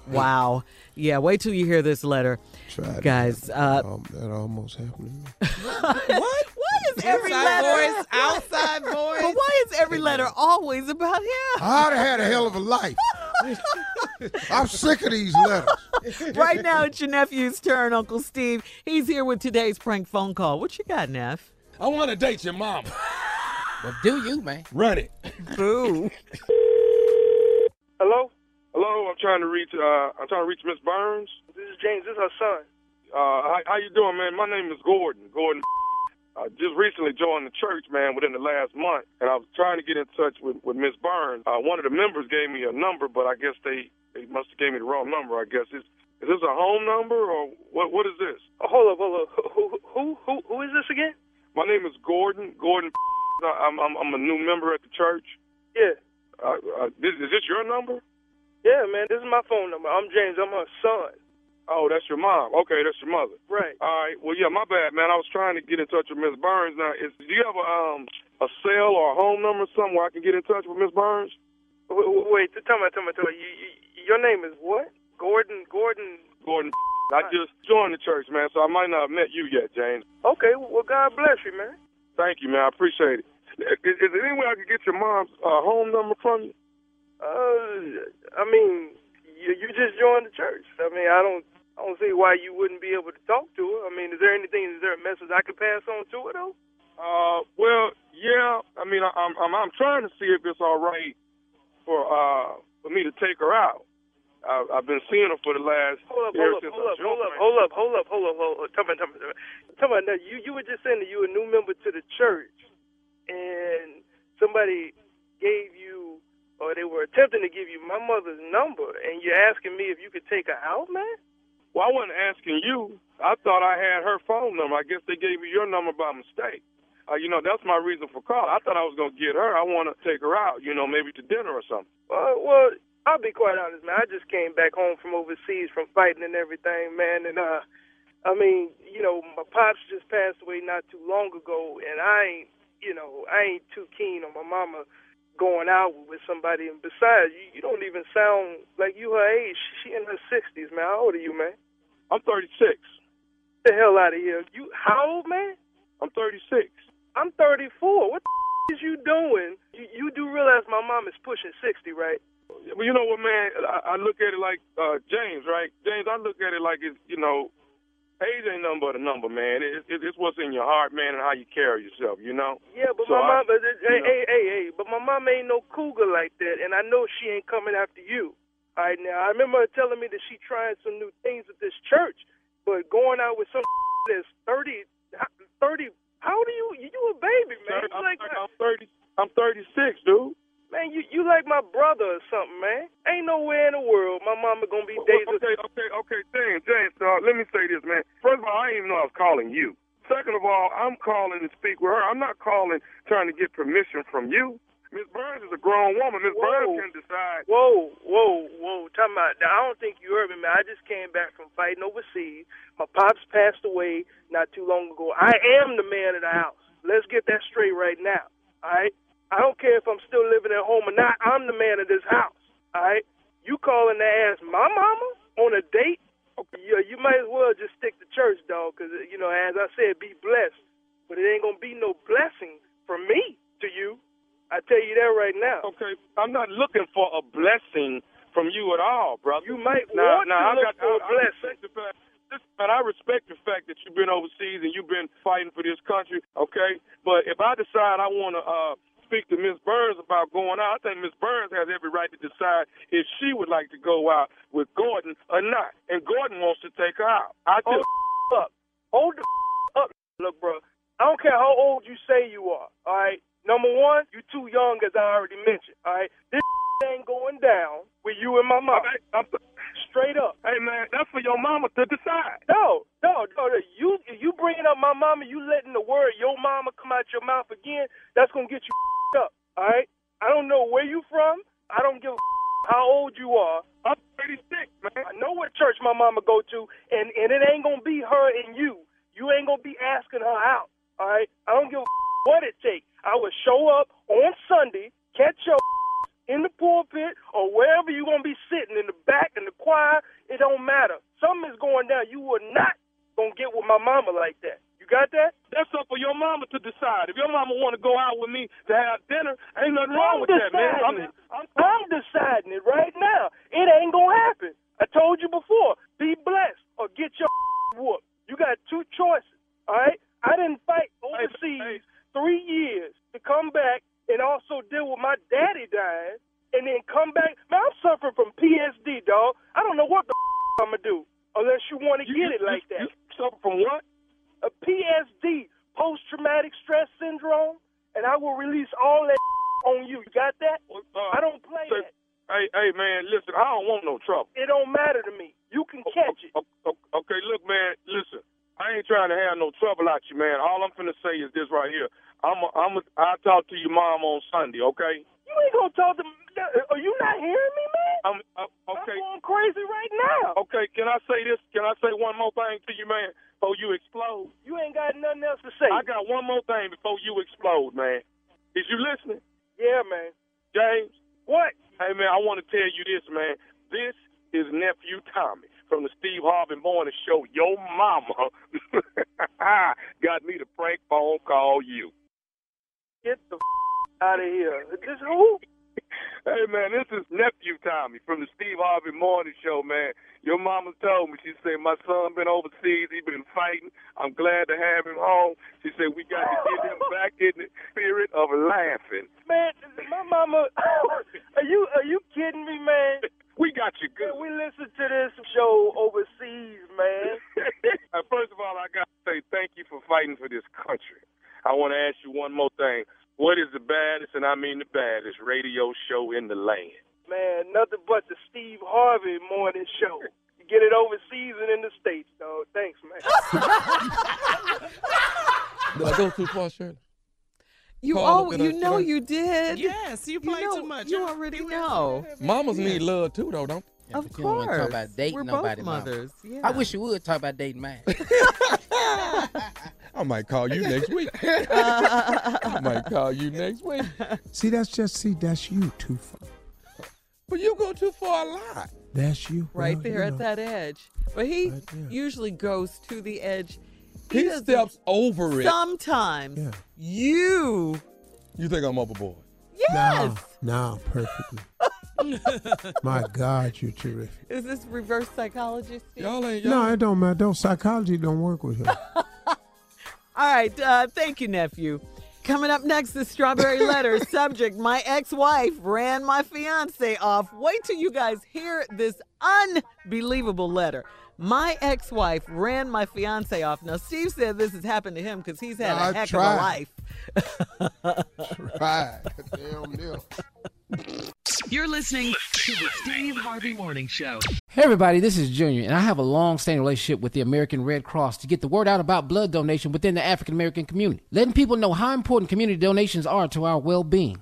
Wow. Yeah. Wait till you hear this letter, Tried guys. Uh, that almost happened to me. what? Why is every Inside letter? voice, outside voice. But why is every letter always about him? I'd have had a hell of a life. I'm sick of these letters. right now, it's your nephew's turn, Uncle Steve. He's here with today's prank phone call. What you got, Neff? I want to date your mama. Well, do you, man? Run it. Boo. Hello? Hello, I'm trying to reach uh I'm trying to reach Miss Burns. This is James, this is her son. Uh how, how you doing, man? My name is Gordon. Gordon I just recently joined the church, man, within the last month, and I was trying to get in touch with, with Miss Burns. Uh, one of the members gave me a number, but I guess they, they must have gave me the wrong number. I guess is is this a home number or what? What is this? Oh, hold up, hold up. Who, who, who, who is this again? My name is Gordon. Gordon. I'm I'm, I'm a new member at the church. Yeah, Uh, uh, this, is this your number? yeah, man. This is my phone number. I'm James. I'm her son. Oh, that's your mom. Okay, that's your mother. Right. All right. Well, yeah, my bad, man. I was trying to get in touch with Miss Burns. Now, is do you have a um a cell or a home number somewhere I can get in touch with Miss Burns? Wait, wait tell me, tell me, tell me. You, you, your name is what? Gordon. Gordon. Gordon. I just joined the church, man, so I might not have met you yet, James. Okay. Well, God bless you, man. Thank you, man. I appreciate it. Is, is there any way I could get your mom's uh, home number from you? Uh, I mean, you, you just joined the church. I mean, I don't, I don't see why you wouldn't be able to talk to her. I mean, is there anything, is there a message I could pass on to her though? Uh, well, yeah. I mean, I, I'm, I'm I'm trying to see if it's all right for uh for me to take her out. I, I've been seeing her for the last Hold up, hold up, hold up, hold up, hold up, hold up, hold up, hold up. Tell me, tell me, tell me. Tell me now, you, you were just saying that you were a new member to the church, and somebody gave you, or they were attempting to give you my mother's number, and you're asking me if you could take her out, man? Well, I wasn't asking you. I thought I had her phone number. I guess they gave you your number by mistake. Uh, you know, that's my reason for calling. I thought I was going to get her. I want to take her out, you know, maybe to dinner or something. Uh, well, I'll be quite honest, man. I just came back home from overseas from fighting and everything, man. And uh, I mean, you know, my pops just passed away not too long ago, and I ain't, you know, I ain't too keen on my mama going out with somebody. And besides, you, you don't even sound like you her age. She in her sixties, man. How old are you, man? I'm 36. Get The hell out of here. You how old, man? I'm 36. I'm 34. What the is you doing? You, you do realize my mom is pushing 60, right? Well, you know what, man? I, I look at it like uh, James, right? James, I look at it like it's, you know, age ain't nothing but a number, man. It, it, it's what's in your heart, man, and how you carry yourself, you know? Yeah, but So my I- mom, but, hey, hey, hey, hey, but my mom ain't no cougar like that, and I know she ain't coming after you. All right, now I remember her telling me that she trying some new things at this church, but going out with some that's 30, 30. How do you? You a baby, man. I'm, like, I'm 30. I'm 36, dude. man, you you like my brother or something, man. Ain't nowhere in the world my mama gonna be Well, dating. okay, okay, okay, James, James. Uh, let me say this, man. First of all, I didn't even know I was calling you. Second of all, I'm calling to speak with her. I'm not calling trying to get permission from you. Miss Burns is a grown woman. Miss Burns can decide. Whoa, whoa, whoa. Talking about, I don't think you heard me, man. I just came back from fighting overseas. My pops passed away not too long ago. I am the man of the house. Let's get that straight right now. All right? I don't care if I'm still living at home or not. I'm the man of this house. All right? You calling to ask my mama on a date? Yeah, you might as well just stick to church, dog, because, you know, as I said, be blessed. But it ain't going to be no blessing from me to you. I tell you that right now. Okay, I'm not looking for a blessing from you at all, brother. You might now, want now, to I look got, for a I, I blessing. respect the fact, listen, man, I respect the fact that you've been overseas and you've been fighting for this country, okay? But if I decide I want to uh, speak to Miss Burns about going out, I think Miss Burns has every right to decide if she would like to go out with Gordon or not. And Gordon wants to take her out. I Hold just, the up. Hold the up. Look, bro. I don't care how old you say you are. All right. Number one, you too young, as I already mentioned. All right. This ain't going down with you and my mom. Straight up. Hey man, that's for your mama to decide. No, no, no. no. You you bringing up my mama, you letting the word your mama come out your mouth again. That's gonna get you up. All right. I don't know where you from. I don't give a how old you are. I'm 36, man. I know what church my mama go to, and and it ain't gonna be her and you. You ain't gonna be asking her out. All right. I don't give a what it takes. I will show up on Sunday, catch your in the pulpit or wherever you're gonna be sitting in the back in the choir. It don't matter. Something is going down. You are not gonna get with my mama like that. You got that? That's up for your mama to decide. If your mama want to go out with me to have dinner, ain't nothing wrong I'm with that, man. I'm, it. I'm deciding it right now. It ain't gonna happen. I told you before. Be blessed or get your whooped. You got two choices. All right. I didn't fight overseas three years to come back and also deal with my daddy dying, and then come back. Man, I'm suffering from PSD, dog. I don't know what the I'm gonna do unless you want to get it like that. suffer from what? A PSD, post traumatic stress syndrome, and I will release all that on you. You got that? Uh, I don't play that. Hey, hey, man, listen, I don't want no trouble. It don't matter to me. You can catch it. Okay, look, man, listen. I ain't trying to have no trouble out you, man. All I'm finna say is this right here. I'm, a, I'm, a, I'll talk to your mom on Sunday, okay? You ain't gonna talk to me. Are you not hearing me, man? I'm, uh, okay. I'm going crazy right now. Okay, can I say this? Can I say one more thing to you, man, before you explode? You ain't got nothing else to say. I got one more thing before you explode, man. Is you listening? Yeah, man. James? What? Hey, man, I want to tell you this, man. This is nephew Tommy from the Steve Harvey Morning Show. Your mama got me to prank phone call you. Get the f- out of here. This who? Hey, man, this is nephew Tommy from the Steve Harvey Morning Show, man. Your mama told me, she said, my son been overseas. He been fighting. I'm glad to have him home. She said, we got to get him back in the spirit of laughing. Man, my mama. are you are you kidding me, man? We got you good. We listen to this show overseas, man. First of all, I got to say thank you for fighting for this country. I want to ask you one more thing. What is the baddest, and I mean the baddest, radio show in the land? Man, nothing but the Steve Harvey morning show. You get it overseas and in the states, though. Thanks, man. Did I go too far, Shirley? You Paul, all, you know I- you did. Yes, you play know, too much. You already know. Mamas need love too, though, don't they? Of But you don't talk course. about dating We're nobody. both mothers. Yeah. I wish you would talk about dating mine. I might call you next week. I might call you next week. See, that's just see, that's you too far. But you go too far a lot. That's you. right Well, there you at know. that edge. But he Right usually goes to the edge. He, doesn't- steps over it. Sometimes Yeah. you. You think I'm overboard? Yes. No, no, perfectly. My God, you're terrific. Is this reverse psychology? Steve? Y'all ain't No, y'all. No, it don't matter. Don't psychology don't work with her. All right. Uh, thank you, nephew. Coming up next, the strawberry letter subject: My ex-wife ran my fiance off. Wait till you guys hear this unbelievable letter. My ex-wife ran my fiance off. Now, Steve said this has happened to him because he's had I a heck tried. of a life. right. Damn deal. You're listening to the Steve Harvey Morning Show. Hey everybody, this is Junior, and I have a long-standing relationship with the American Red Cross to get the word out about blood donation within the African American community, letting people know how important community donations are to our well-being.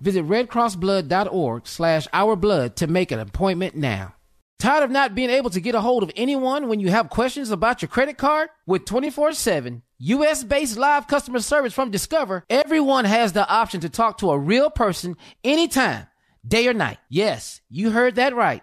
Visit redcrossblood.org slash our blood to make an appointment now. Tired of not being able to get a hold of anyone when you have questions about your credit card? With 24-7 U.S.-based live customer service from Discover, everyone has the option to talk to a real person anytime, day or night. Yes, you heard that right.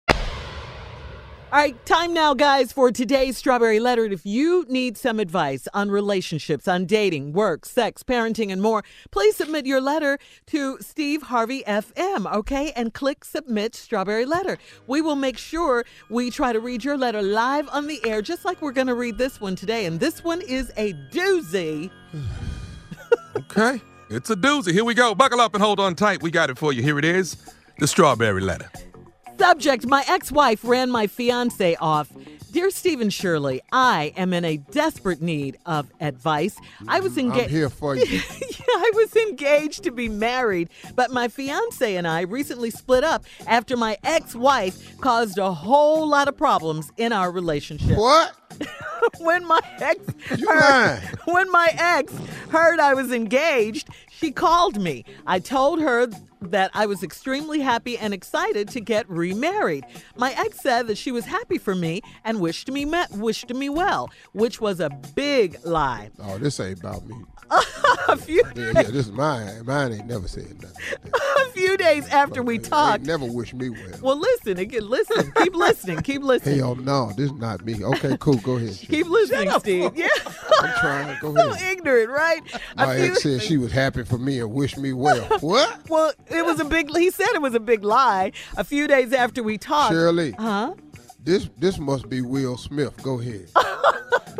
All right, time now, guys, for today's Strawberry Letter. If you need some advice on relationships, on dating, work, sex, parenting, and more, please submit your letter to Steve Harvey FM, okay? And click Submit Strawberry Letter. We will make sure we try to read your letter live on the air, just like we're going to read this one today. And this one is a doozy. Okay. It's a doozy. Here we go. Buckle up and hold on tight. We got it for you. Here it is the strawberry letter. Subject My ex wife ran my fiance off. Dear Stephen Shirley, I am in a desperate need of advice. I was engaged. I'm here for you. I was engaged to be married, but my fiance and I recently split up after my ex wife caused a whole lot of problems in our relationship. What? when my ex heard, lying. when my ex heard I was engaged, she called me. I told her that I was extremely happy and excited to get remarried. My ex said that she was happy for me and wished me me- wished me well, which was a big lie. Oh, this ain't about me. a few Yeah, yeah, this is mine. Mine ain't never said nothing. A few days after we They talked. never wish me well. Well, listen again. Listen. Keep listening. Keep listening. Hell no, this is not me. Okay, cool. Go ahead. Keep listening, Steve. Yeah. I'm trying. To go so ahead. ignorant, right? A My few- ex said she was happy for me and wished me well. What? Well, it was a big. He said it was a big lie. A few days after we talked. Shirley. Huh? This this must be Will Smith. Go ahead.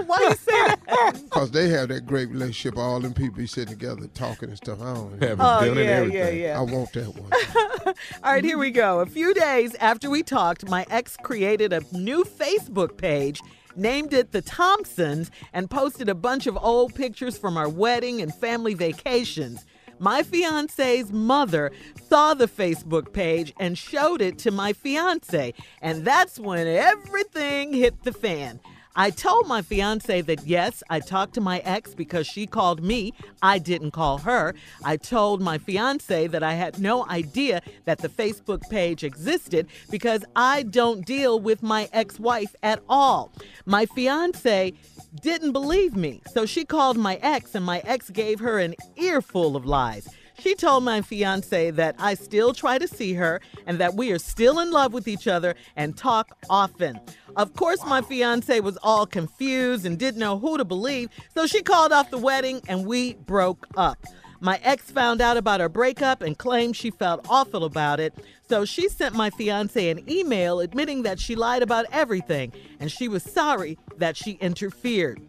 Why you say that? Because they have that great relationship. All them people be sitting together talking and stuff. I don't Having Oh, dinner and yeah, everything. yeah, yeah. I want that one. All right, here we go. A few days after we talked, my ex created a new Facebook page, named it The Thompsons, and posted a bunch of old pictures from our wedding and family vacations. My fiance's mother saw the Facebook page and showed it to my fiance, and that's when everything hit the fan. I told my fiance that yes, I talked to my ex because she called me. I didn't call her. I told my fiance that I had no idea that the Facebook page existed because I don't deal with my ex wife at all. My fiance didn't believe me, so she called my ex, and my ex gave her an earful of lies. She told my fiance that I still try to see her and that we are still in love with each other and talk often. Of course, my fiance was all confused and didn't know who to believe, so she called off the wedding and we broke up. My ex found out about our breakup and claimed she felt awful about it, so she sent my fiance an email admitting that she lied about everything and she was sorry that she interfered.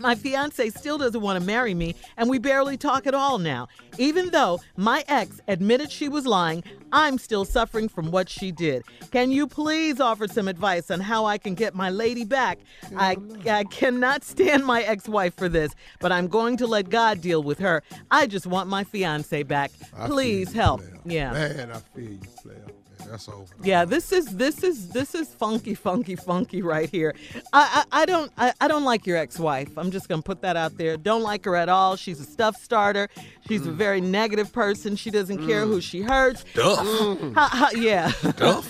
My fiance still doesn't want to marry me, and we barely talk at all now. Even though my ex admitted she was lying, I'm still suffering from what she did. Can you please offer some advice on how I can get my lady back? I, I cannot stand my ex wife for this, but I'm going to let God deal with her. I just want my fiance back. Please help. Yeah. Man, I feel you, player. That's over. Yeah, this is this is this is funky, funky, funky right here. I I, I don't I, I don't like your ex-wife. I'm just gonna put that out there. Don't like her at all. She's a stuff starter. She's a mm. very negative person. She doesn't care who mm. she hurts. Stuff. Mm. Ha, yeah.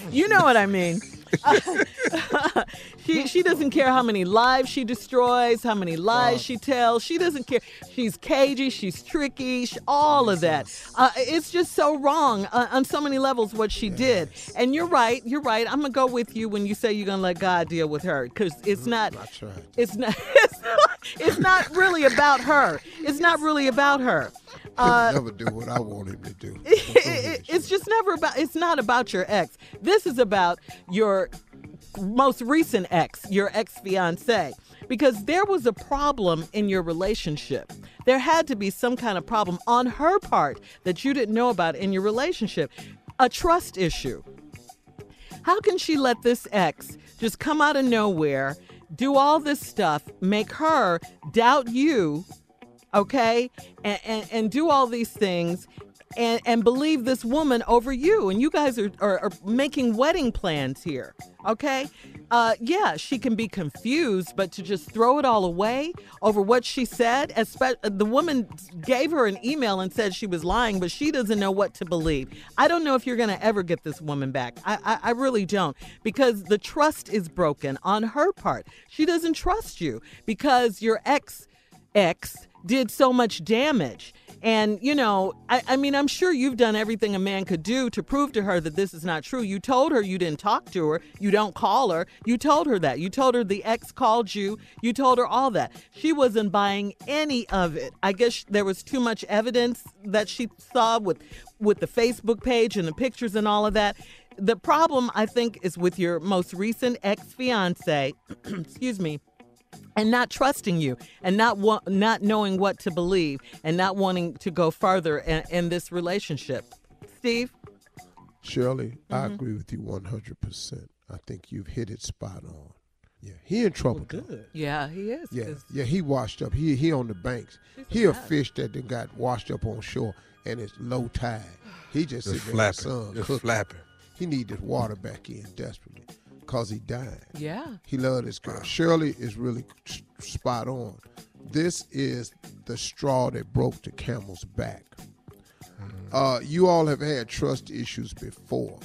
you know what I mean. she she doesn't care how many lives she destroys, how many lies she tells. She doesn't care. She's cagey. She's tricky. sh all of that. Uh, it's just so wrong uh, on so many levels what she did. And you're right. You're right. I'm gonna go with you when you say you're gonna let God deal with her because it's not. I tried. It's not. It's not. It's not really about her. It's not really about her. Uh, never do what I want him to do. it- it's just never about it's not about your ex. This is about your most recent ex your ex-fiance because there was a problem in your relationship. There had to be some kind of problem on her part that you didn't know about in your relationship. A trust issue. How can she let this ex just come out of nowhere do all this stuff make her doubt you okay? And, and, and do all these things and, and believe this woman over you. And you guys are, are, are making wedding plans here okay? Uh, yeah she can be confused but to just throw it all away over what she said espe- the woman gave her an email and said she was lying but she doesn't know what to believe. I don't know if you're going to ever get this woman back. I, I, I really don't because the trust is broken on her part. She doesn't trust you because your ex ex did so much damage And, you know, I, I mean, I'm sure you've done everything a man could do to prove to her that this is not true. You told her you didn't talk to her, you don't call her. You told her that. You told her the ex called you. You told her all that. She wasn't buying any of it. I guess there was too much evidence that she saw with with the Facebook page and the pictures and all of that. The problem, I think, is with your most recent ex fiance, excuse me, and not trusting you and not wa- not knowing what to believe and not wanting to go further in, in this relationship. Steve? Shirley, I Mhm. agree with you 100%. I think you've hit it spot on. Yeah, he in trouble. though. Yeah, he is. Yeah, 'cause- yeah, he washed up. He he on the banks. She's He a mad. fish that then got washed up on shore and it's low tide. He just, Just sitting there in the flapping, sun just cooking. flapping. He need this water back in desperately because he dying. Yeah. He loved his girl. Shirley is really spot on. This is the straw that broke the camel's back. Uh, you all have had trust issues before.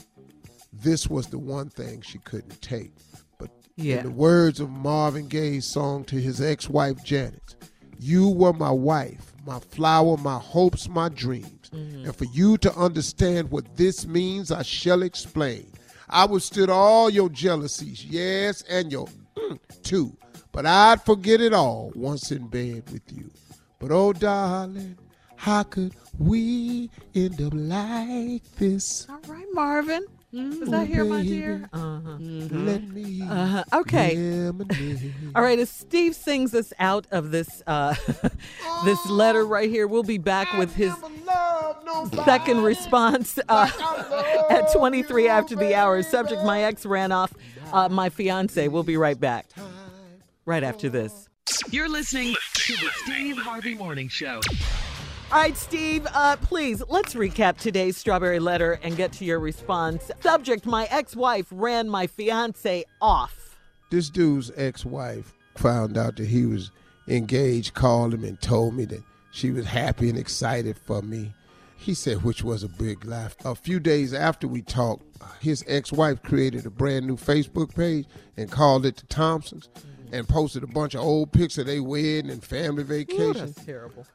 This was the one thing she couldn't take. But Yeah. in the words of Marvin Gaye's song to his ex-wife Janet, "You were my wife, my flower, my hopes, my dreams. And for you to understand what this means, I shall explain. I withstood all your jealousies, yes, and your mm, too. But I'd forget it all once in bed with you. But oh, darling, how could we end up like this? All right, Marvin. Is that here, my dear? Uh-huh. Let me Uh-huh. Okay. All right, as Steve sings us out of this uh, this letter right here, we'll be back with his second response uh, at 23 after the hour. Subject: My ex ran off uh, my fiance. We'll be right back. Right after this. You're listening to the Steve Harvey Morning Show. All right, Steve, uh, please, let's recap today's strawberry letter and get to your response. Subject My ex wife ran my fiance off. this dude's ex-wife found out that he was engaged, called him and told me that she was happy and excited for me. He said, which was a big laugh. A few days after we talked, his ex-wife created a brand new Facebook page and called it the Thompsons and posted a bunch of old pics of their wedding and family Ooh, vacation. that's terrible.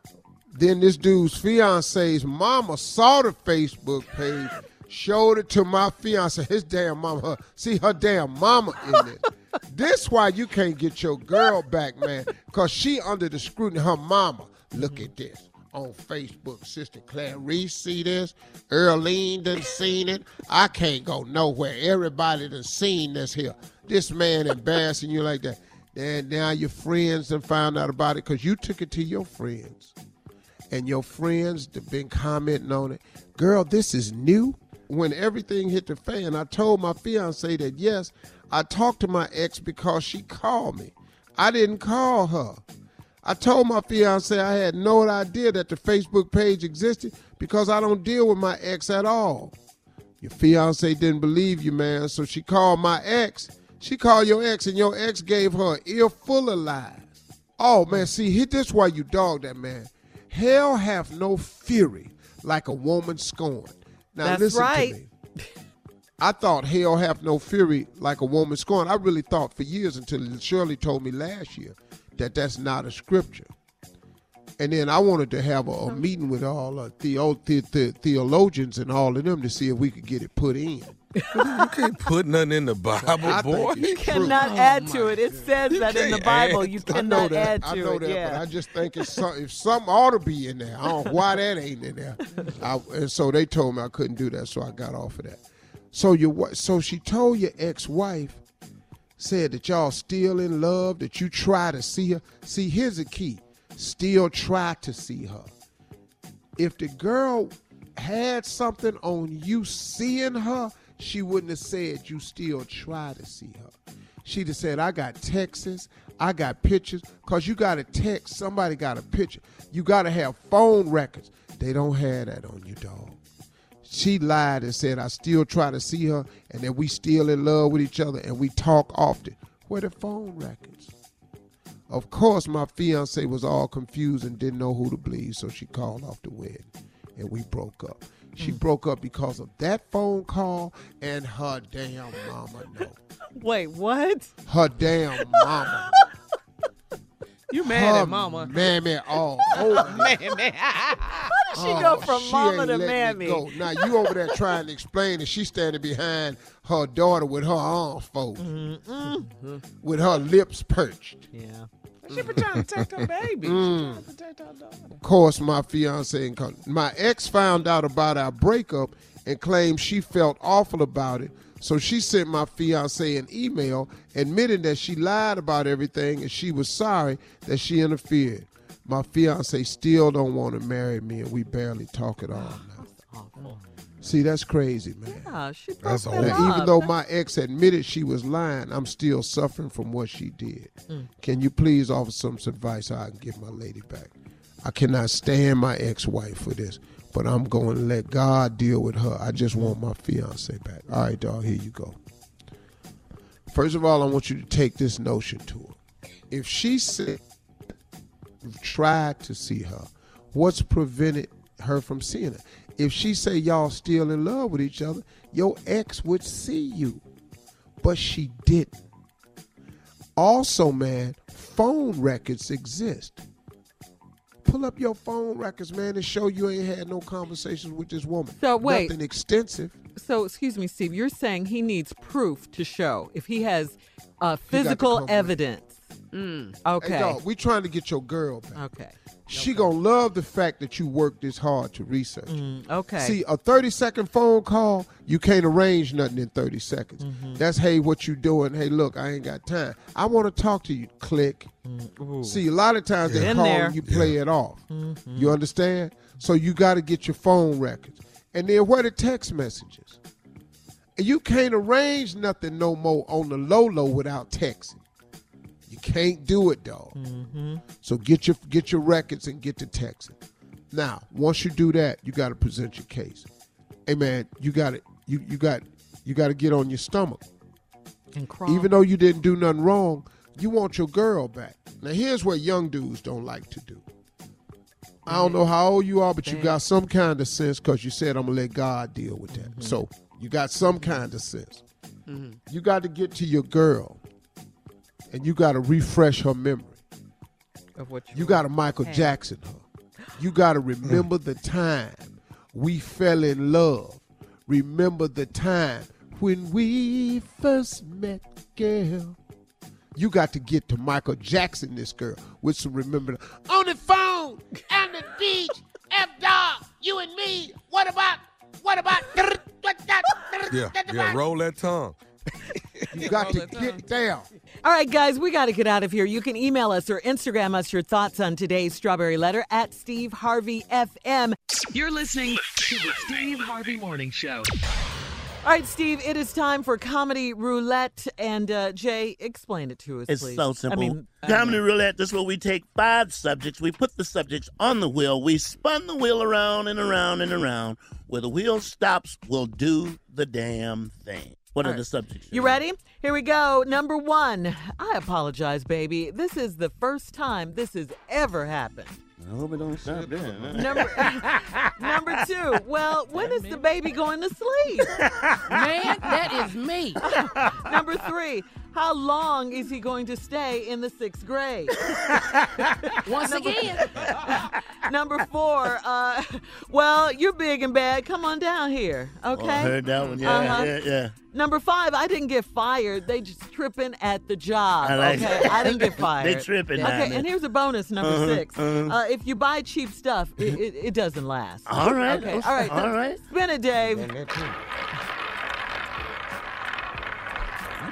Then this dude's fiance's mama saw the Facebook page, showed it to my fiance. His damn mama, her, see her damn mama in it. this why you can't get your girl back, man, because she under the scrutiny. Her mama, look at this on Facebook. Sister Clarice see this. Earlene done seen it. I can't go nowhere. Everybody done seen this here. This man embarrassing you like that. And now your friends done found out about it because you took it to your friends and your friends have been commenting on it. Girl, this is new. When everything hit the fan, I told my fiance that yes, I talked to my ex because she called me. I didn't call her. I told my fiance I had no idea that the Facebook page existed because I don't deal with my ex at all. Your fiance didn't believe you, man, so she called my ex. She called your ex, and your ex gave her an ear full of lies. Oh man, see, he this why you dog that man. Hell hath no fury like a woman scorned. Now That's listen right. to me. I thought hell hath no fury like a woman scorned. I really thought for years until Shirley told me last year that that's not a scripture. And then I wanted to have a, a meeting with all the, the, theologians and all of them to see if we could get it put in. You can't put nothing in the Bible, I boy. You it's true. cannot oh add to it. It says that in the Bible. add. You I know cannot that. add I to know it. that, yeah. but I just think it's some, if something ought to be in there. I don't know why that ain't in there. I, and so they told me I couldn't do that, so I got off of that. So your wi- so she told your ex-wife said that y'all still in love, that you try to see her. See, here's the key: still try to see her. If the girl had something on you seeing her, she wouldn't have said you still try to see her. She'd have said, I got texts, I got pictures, because you got a text, somebody got a picture. You got to have phone records. They don't have that on you, dog. She lied and said, I still try to see her and that we still in love with each other and we talk often. Where the phone records? Of course, my fiance was all confused and didn't know who to believe, so she called off the wedding and we broke up. She broke up because of that phone call and her damn mama no. Wait, what? Her damn mama. You mad Her at mama? Mammy all over. man. How did she Oh, go from she mama to mammy? Now you over there trying to explain and she's standing behind her daughter with her arms folded, Mm-hmm. with her lips perched. Yeah. She been trying to protect her baby. She Mm. trying to protect her daughter. Of course, my fiance and co- my ex found out about our breakup and claimed she felt awful about it. So she sent my fiance an email admitting that she lied about everything and she was sorry that she interfered. My fiance still don't want to marry me and we barely talk at all now. See, that's crazy, man. Yeah, she broke That's them Now, up. even though my ex admitted she was lying, I'm still suffering from what she did. Mm. Can you please offer some advice so I can get my lady back? I cannot stand my ex wife for this, but I'm going to let God deal with her. I just want my fiance back. All right, dog, here you go. First of all, I want you to take this notion to her. If she said you've tried to see her, what's prevented her from seeing her? If she say y'all still in love with each other, your ex would see you. But she didn't. Also, man, phone records exist. Pull up your phone records, man, and show you ain't had no conversations with this woman. So, wait. Nothing extensive. So, excuse me, Steve, you're saying he needs proof to show if he has uh, physical come with- evidence. Okay. Hey, dog, we trying to get your girl back. Okay. She gonna love the fact that you worked this hard to research. Mm, okay. See, a 30 second phone call, you can't arrange nothing in 30 seconds. Mm-hmm. That's hey, what you doing? Hey, look, I ain't got time. I want to talk to you. Click. Mm, See, a lot of times they call there. and you play it off. Mhm. You understand? So you got to get your phone records. And then where the text messages? And you can't arrange nothing no more on the low low without texting. Can't do it, dog. Mm-hmm. So get your get your records and get to texting. Now, once you do that, you got to present your case. Hey man, you got it. You you got you got to get on your stomach. And crawl. Even though you didn't do nothing wrong, you want your girl back. Now here's what young dudes don't like to do. I don't know how old you are, but you got some kind of sense because you said I'm gonna let God deal with that. So you got some kind of sense. You got to get to your girl, and you got to refresh her memory. Of what You got to Michael had. Jackson her. You got to remember the time we fell in love. Remember the time when we first met, girl. You got to get to Michael Jackson, this girl, with some remember. On the phone, on the beach, F dog, you and me. What about? What about? Yeah, yeah. Roll that tongue. You got to get down. All right, guys, we got to get out of here. You can email us or Instagram us your thoughts on today's Strawberry Letter at Steve Harvey FM. You're listening to the Steve Harvey Morning Show. All right, Steve, it is time for Comedy Roulette. And uh, Jay, explain it to us, It's please. so simple. I mean, Comedy roulette. This is where we take five subjects, we put the subjects on the wheel, we spun the wheel around and around and around. Where the wheel stops, we'll do the damn thing. What are All right. the subjects? You ready? Here we go. Number one. I apologize, baby. This is the first time this has ever happened. I hope it don't stop there. Number number two. Well, when is the baby going to sleep? Man, that is me. number three. How long is he going to stay in the sixth grade? Once Number- again. Number four. Uh, well, you're big and bad. Come on down here. Okay. Oh, I heard that one. Yeah, Uh-huh. yeah, yeah. Number five, I didn't get fired. They just tripping at the job. I like okay, it. I didn't get fired. They tripping Okay, man. and here's a bonus, number Uh-huh, 6 uh-huh. Uh, if you buy cheap stuff, it, it, it doesn't last. All right. Okay. All right. All right. Spin it, Dave.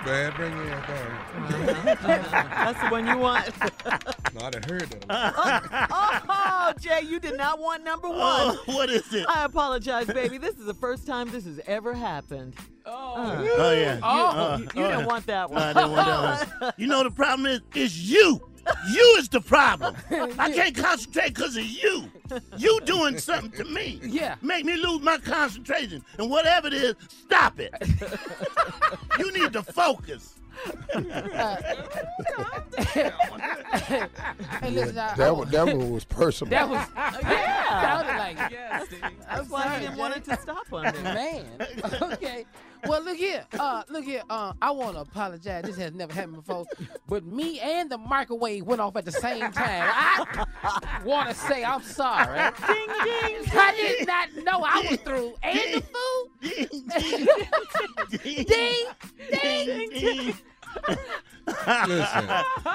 You bad. Bring your ass That's the one you want. down. No, I done heard that. Oh, oh, Jay, you did not want number one. Oh, what is it? I apologize, baby. This is the first time this has ever happened. Oh, uh, Oh, yeah. You, Oh, you, you oh, didn't yeah. want that No, one. I didn't want that one. You know the problem is, it's you. You is the problem. I can't concentrate because of you. You doing something to me. Yeah. Make me lose my concentration. And whatever it is, stop it. you need to focus. hey, listen, I, That one, that one was personal. That was yeah. That was like Yeah, Steve. That's why he didn't want it to stop on there. man. Okay. Well, look here. Uh, look here. Uh, I want to apologize. This has never happened before. But me and the microwave went off at the same time. I want to say I'm sorry. Ding, ding, I did not know I was through. And the food. ding, ding, ding. Listen,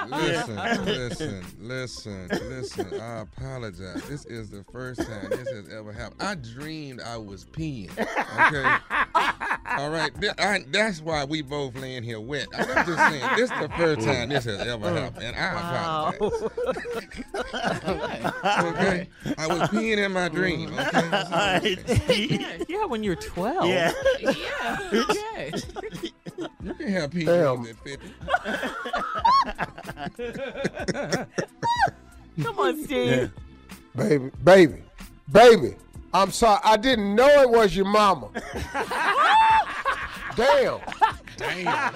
listen, listen, listen, listen. I apologize. This is the first time this has ever happened. I dreamed I was peeing. Okay. All right. I- that's why we both laying here wet. I'm just saying. This is the first time this has ever happened, and I apologize. Okay. I was peeing in my dream. Okay. yeah, when you're 12. Yeah. Yeah. Okay. You can have pee Damn. at 50. Come on, Steve. baby, baby, baby. I'm sorry. I didn't know it was your mama. Damn. Damn.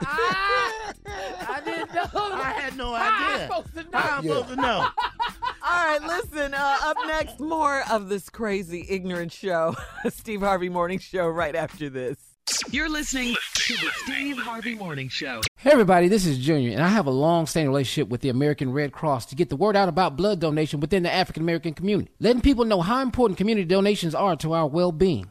I didn't know. I had no How I'm idea. supposed to know? How I'm Yeah. supposed to know? All right, listen. Uh, up next, more of this crazy, ignorant show, Steve Harvey Morning Show, right after this. You're listening to the Steve Harvey Morning Show. Hey everybody, this is Junior, and I have a long-standing relationship with the American Red Cross to get the word out about blood donation within the African American community, letting people know how important community donations are to our well-being.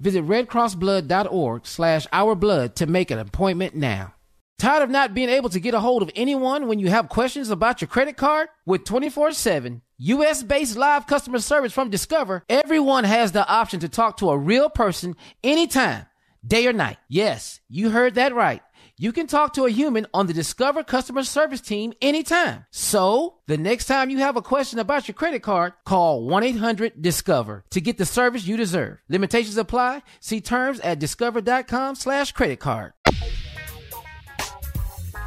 Visit redcrossblood.org slash our blood to make an appointment now. Tired of not being able to get a hold of anyone when you have questions about your credit card? With 24-7 U.S.-based live customer service from Discover, everyone has the option to talk to a real person anytime, day or night. Yes, you heard that right. You can talk to a human on the Discover customer service team anytime. So, the next time you have a question about your credit card, call 1-800-DISCOVER to get the service you deserve. Limitations apply. See terms at discover.com slash credit card.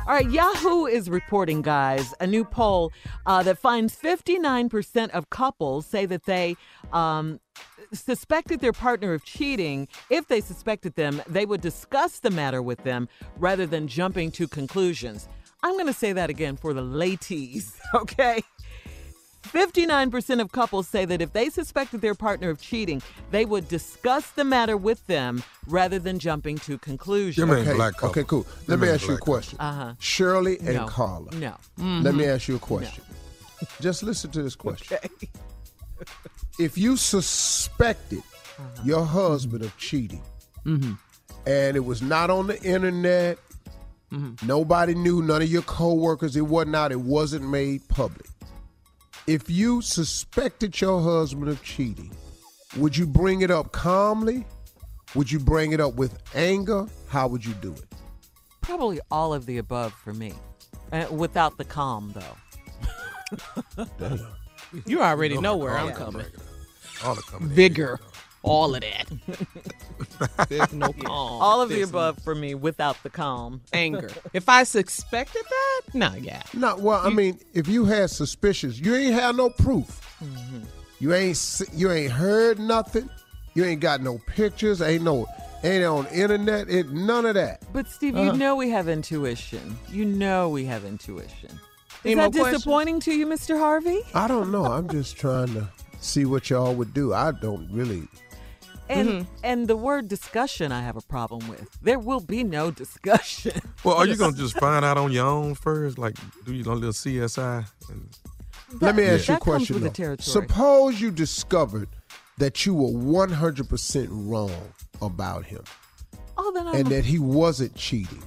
All right, Yahoo is reporting, guys, a new poll uh, that finds 59% of couples say that they um, suspected their partner of cheating. If they suspected them, they would discuss the matter with them rather than jumping to conclusions. I'm going to say that again for the ladies, okay? 59% of couples say that if they suspected their partner of cheating, they would discuss the matter with them rather than jumping to conclusions. okay, okay, cool. Let me ask you a question. Uh-huh. Shirley and No. Carla. No. Let me ask you a question. Just listen to this question. If you suspected Uh-huh. your husband of cheating, Mm-hmm. and it was not on the internet, Mm-hmm. nobody knew, none of your coworkers, it wasn't out, it wasn't made public. If you suspected your husband of cheating, would you bring it up calmly? Would you bring it up with anger? How would you do it? Probably all of the above for me, uh, without the calm, though. Damn. You already know where I'm coming. All the coming. Vigor. All of that. There's no calm. All of the There's above for me, without the calm. Anger. If I suspected that, no, yeah. No, well, I mean, if you had suspicions, you ain't have no proof. Mm-hmm. You ain't you ain't heard nothing. You ain't got no pictures. Ain't no ain't on internet. It none of that. But Steve, Uh-huh. you know we have intuition. You know we have intuition. Is that more questions? disappointing to you, Mr. Harvey? I don't know. I'm just trying to see what y'all would do. I don't really. And Mm-hmm. and the word discussion, I have a problem with. There will be no discussion. Well, are you gonna just find out on your own first? Like, do you a little CSI? And, Let me ask you a that comes question. with the territory. Suppose you discovered that you were 100% wrong about him Oh, then I'm and that he wasn't cheating.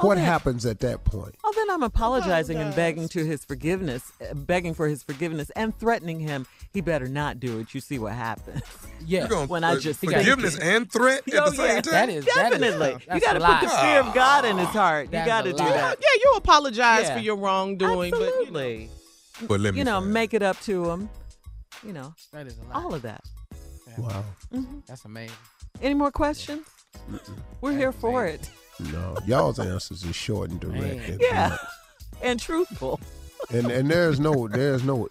What happens at that point? Oh, then I'm apologizing and begging to his forgiveness, uh, begging for his forgiveness, and threatening him he better not do it. You see what happens. Yeah. When I just forgiveness and threat at Oh, the same yeah. time. That is Definitely. That is, you got to put the fear of God in his heart. You got to do that. Yeah, you apologize Yeah. for your wrongdoing, but you know, Absolutely. But let me You know, make it up to him. You know, That is a lie. all of that. Wow. That's amazing. Any more questions? We're here for it. No, y'all's answers are short and direct. And Yeah. blunt. And truthful. and and there's no there's no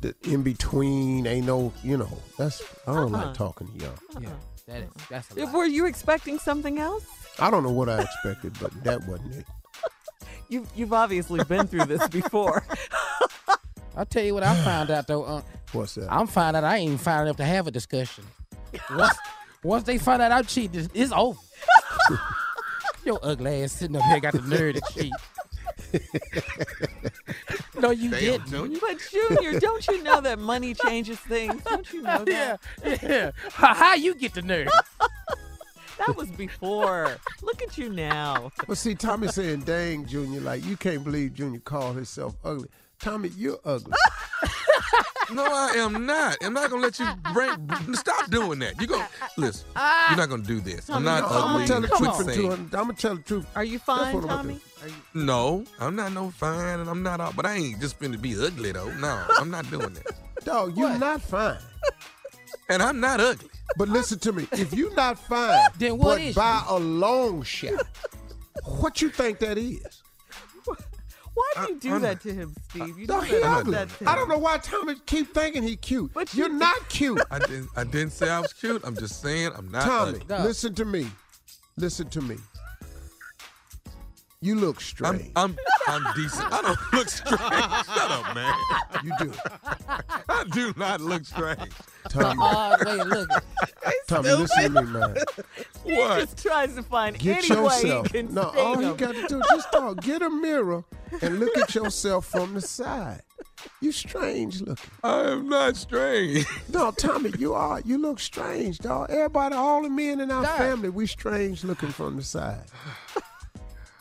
the in between. Ain't no you know. That's I don't Uh-uh. like talking to y'all. Yeah. That is that's a If- lie. Were you expecting something else? I don't know what I expected, but that wasn't it. You, you've obviously been through this before. I'll tell you what I found out though. Uh, What's that? I'm finding out I ain't even found enough to have a discussion. Once, once they find out I'm cheating, it's- it's over. Your ugly ass sitting up here got the nerve to cheat. no, you Damn, didn't. Junior. but Junior, don't you know that money changes things? Don't you know that? yeah. How, how you get the nerve? That was before. Look at you now. But see, Tommy saying, "Dang, Junior, like you can't believe Junior called himself ugly." Tommy, you're ugly. No, I am not. I'm not gonna let you bring. Stop doing that. You go listen. You're not gonna do this. I'm not I'm gonna tell the Quit truth. saying- I'm gonna tell the truth. Are you fine, what I'm Tommy? Are you, No, I'm not no fine, and I'm not. All, but I ain't just finna be ugly though. No, I'm not doing that. Dog, you're not fine. And I'm not ugly. But listen to me. If you're not fine, Then what but is by a long shot, what you think that is? Why do you do I'm- that to him, Steve? You No, know he that, ugly. that I don't know why Tommy keep thinking he cute. But you're you- not cute. I didn't. I didn't say I was cute. I'm just saying I'm not Tommy, ugly. listen to me. Listen to me. You look I'm, strange. I'm I'm decent. I don't look strange. Shut up, man. you do. I do not look strange. Tommy, Odd way of looking. Tommy, listen to me, man. He What? just tries to find Get any way he can no, sting all you got to do is just talk. Get a mirror and look at yourself from the side. You strange looking. I am not strange. No, Tommy, you are. You look strange, dog. Everybody, all the men in our Dog. family, we strange looking from the side.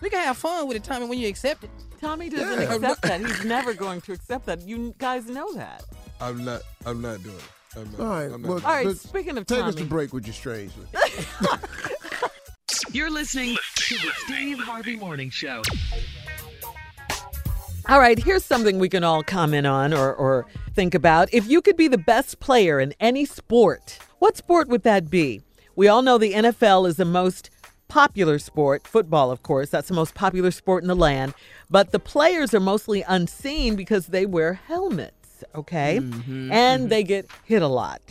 We can have fun with it, Tommy, when you accept it. Tommy doesn't Yeah. accept that. He's never going to accept that. You guys know that. I'm not. I'm not doing it. I'm not, all right. I'm not well, all right. let's speaking of take us Tommy. to break with your strange looking. You're listening to the Steve Harvey Morning Show. All right, here's something we can all comment on or, or think about. If you could be the best player in any sport, what sport would that be? We all know the NFL is the most popular sport, football, of course. That's the most popular sport in the land. But the players are mostly unseen because they wear helmets, okay? and they get hit a lot.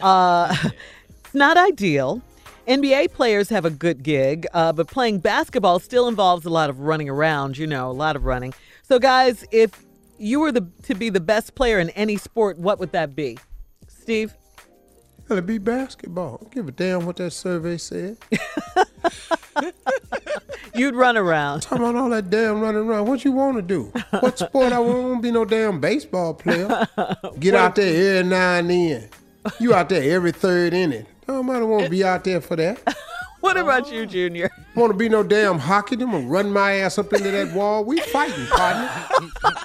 Uh, it's not ideal. NBA players have a good gig, uh, but playing basketball still involves a lot of running around, you know, a lot of running. So, guys, if you were the to be the best player in any sport, what would that be? Steve? Gotta be basketball. Don't give a damn what that survey said. You'd run around. Talking about all that damn running around. What you want to do? What sport? I won't be no damn baseball player. Get out there every now and then. You out there every third inning. Don't matter. Want to be out there for that. What about you, Junior? Want to be no damn hockey? I'm gonna run my ass up into that wall. We fighting, partner.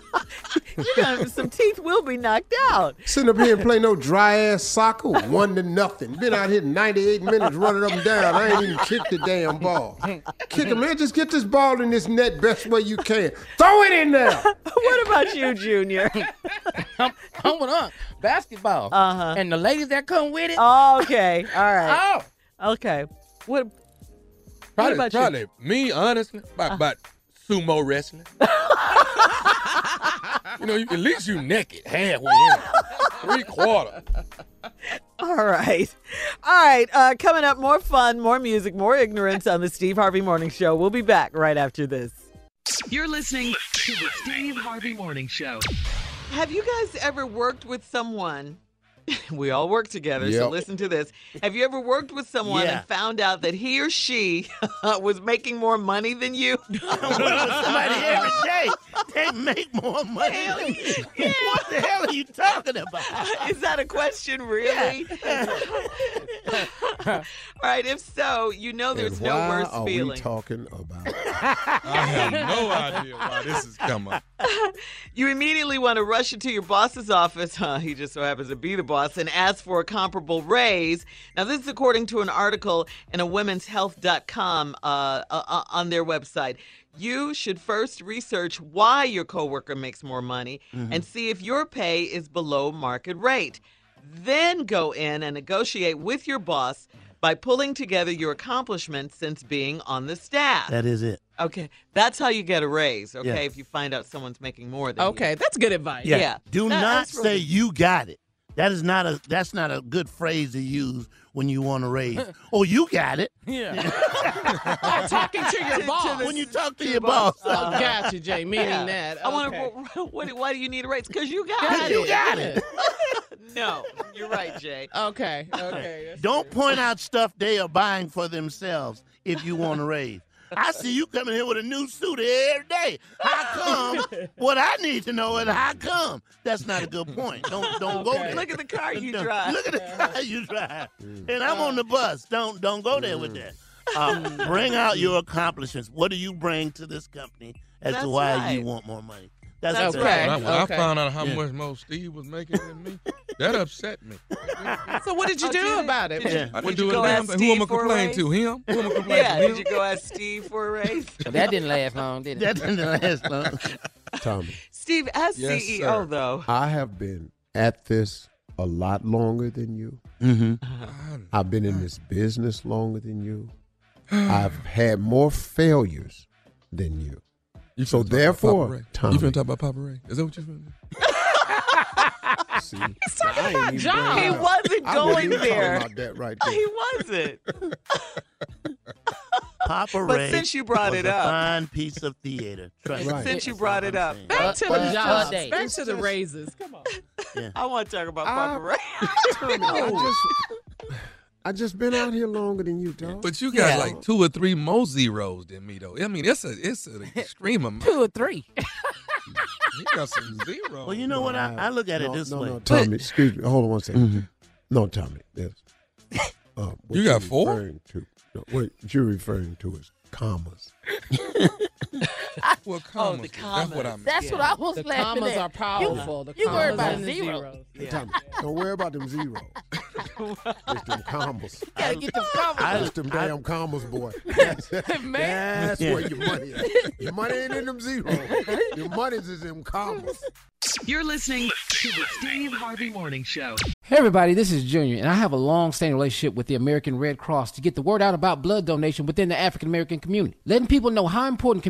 You're gonna, some teeth will be knocked out. Sitting up here and play no dry ass soccer, one to nothing. Been out here 98 minutes running up and down. I ain't even kicked the damn ball. Kick it, man. Just get this ball in this net best way you can. Throw it in there. What about you, Junior? I'm, I'm with. Basketball. Uh-huh. And the ladies that come with it. Okay, all right. Oh, Okay. What? Probably, about you? probably me, honestly, about, about sumo wrestling. you know, you, at least you naked halfway in, three quarter. All right. All right. Uh, coming up, more fun, more music, more ignorance on the Steve Harvey Morning Show. We'll be back right after this. You're listening to the Steve Harvey Morning Show. Have you guys ever worked with someone we all work together, so listen to this. Have you ever worked with someone Yeah. and found out that he or she was making more money than you? Somebody every day they make more money. than you. What the hell are you talking about? Is that a question, really? All right, if so, you know there's And no why worse are feeling. we talking about? I have no idea why this is coming. You immediately want to rush into your boss's office. Huh, he just so happens to be the boss and ask for a comparable raise. Now, this is according to an article in a womenshealth.com uh, uh, uh, on their website. You should first research why your coworker makes more money Mhm. and see if your pay is below market rate. Then go in and negotiate with your boss by pulling together your accomplishments since being on the staff. That is it. Okay, that's how you get a raise. Okay, Yeah. if you find out someone's making more than Okay, you. that's good advice. Yeah. Do That- not that's say really- you got it. That is not a that's not a good phrase to use when you want to raise. oh, you got it. Yeah. oh, talking to your boss. when you talk to your boss. Oh, gotcha, Jay. Meaning Yeah. that. I want to. What, why do you need a raise? Because you got Got it. it. You got it. no, you're right, Jay. Okay. Okay. that's Don't good. point out stuff they are buying for themselves if you want to raise. I see you coming here with a new suit every day. How come? what I need to know is how come. That's not a good point. Don't don't go there. Look at the car you Don't- drive. Look at the car you drive. And I'm on the bus. Don't don't go there with that. Uh, bring out your accomplishments. What do you bring to this company as That's to why right. you want more money? That's, That's the- right. When I, when Okay. I found out how Yeah. much more Steve was making than me, that upset me. So what did you do did- about it? Yeah. I Did didn't you do go it. ask Who am I Steve gonna for a complain raise? to? Him? Who am I gonna complain Yeah, to? did you go ask Steve for a raise? So that didn't last long, did it? That didn't last long. Tommy, Steve, as Yes, CEO sir. though. I have been at this a lot longer than you. Mm-hmm. I've been in this business longer than you. I've had more failures than you. You So finna talk about therefore, Papa Ray. Tommy- you finna talk about Papa Ray? Is that what you finna do? See, He's talking about even John. He wasn't I going wasn't even there. Talking about that right He wasn't. Papa But Ray since you brought was it a up- fine piece of theater. Trust Right. Since you That's brought all it I'm up. saying. Back to But- the but jobs. Jay, Back it's to the raises. Come on. I want to talk about ah. I- Papa Ray. Tommy, I just, I just been out here longer than you, dog. But you got Yeah. like two or three more zeros than me, though. I mean, it's a it's an extreme amount. Two or three. You got some zeros. Well, you know what? I, I look at it this no, way. No, Tommy, excuse me. Hold on one second. Mm-hmm. No, Tommy. Yes. Uh, You got you're four? referring To, no, what you're referring to is commas. Well, Oh, commas. the That's what commas. I meant. That's what I was The laughing commas at. are powerful. The you worry about and the zero. zeros. Hey, Tommy, don't worry about them zeros. it's them commas. Gotta get the commas. I, it's them damn commas, boy. That's, Man. that's where your money is. Your money ain't in them zeros. Your money's is in commas. You're listening to the Steve Harvey Morning Show. Hey everybody, this is Junior, and I have a long-standing relationship with the American Red Cross to get the word out about blood donation within the African American community, letting people know how important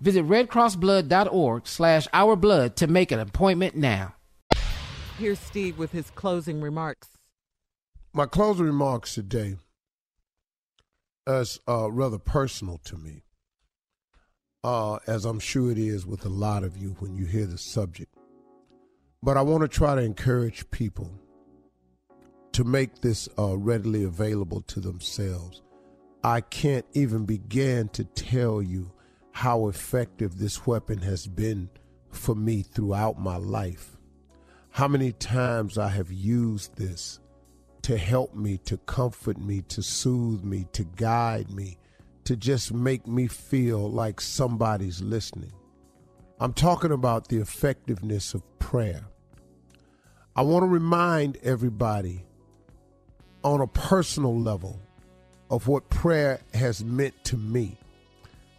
Visit redcrossblood.org slash our blood to make an appointment now. Here's Steve with his closing remarks. My closing remarks today is uh, rather personal to me, uh, as I'm sure it is with a lot of you when you hear the subject. But I want to try to encourage people to make this uh, readily available to themselves. I can't even begin to tell you how effective this weapon has been for me throughout my life. How many times I have used this to help me, to comfort me, to soothe me, to guide me, to just make me feel like somebody's listening. I'm talking about the effectiveness of prayer. I want to remind everybody on a personal level of what prayer has meant to me.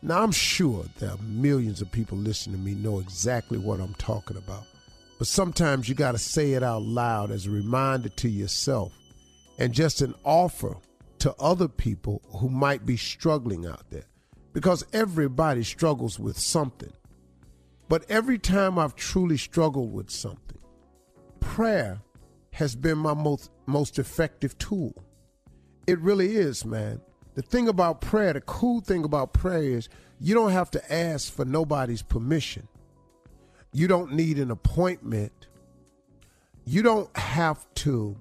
Now, I'm sure there are millions of people listening to me know exactly what I'm talking about. But sometimes you got to say it out loud as a reminder to yourself and just an offer to other people who might be struggling out there. Because everybody struggles with something. But every time I've truly struggled with something, prayer has been my most, most effective tool. It really is, man. The thing about prayer, the cool thing about prayer is you don't have to ask for nobody's permission. You don't need an appointment. You don't have to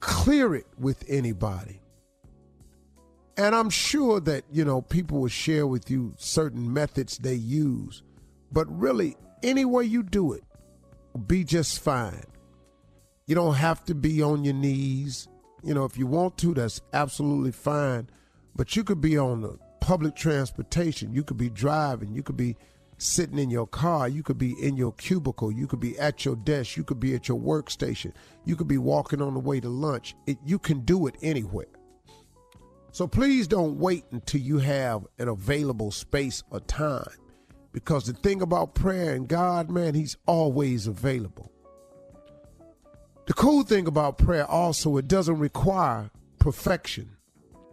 clear it with anybody. And I'm sure that, you know, people will share with you certain methods they use, but really, any way you do it will be just fine. You don't have to be on your knees. You know, if you want to, that's absolutely fine. But you could be on the public transportation. You could be driving. You could be sitting in your car. You could be in your cubicle. You could be at your desk. You could be at your workstation. You could be walking on the way to lunch. It, you can do it anywhere. So please don't wait until you have an available space or time. Because the thing about prayer and God, man, He's always available. The cool thing about prayer also, it doesn't require perfection.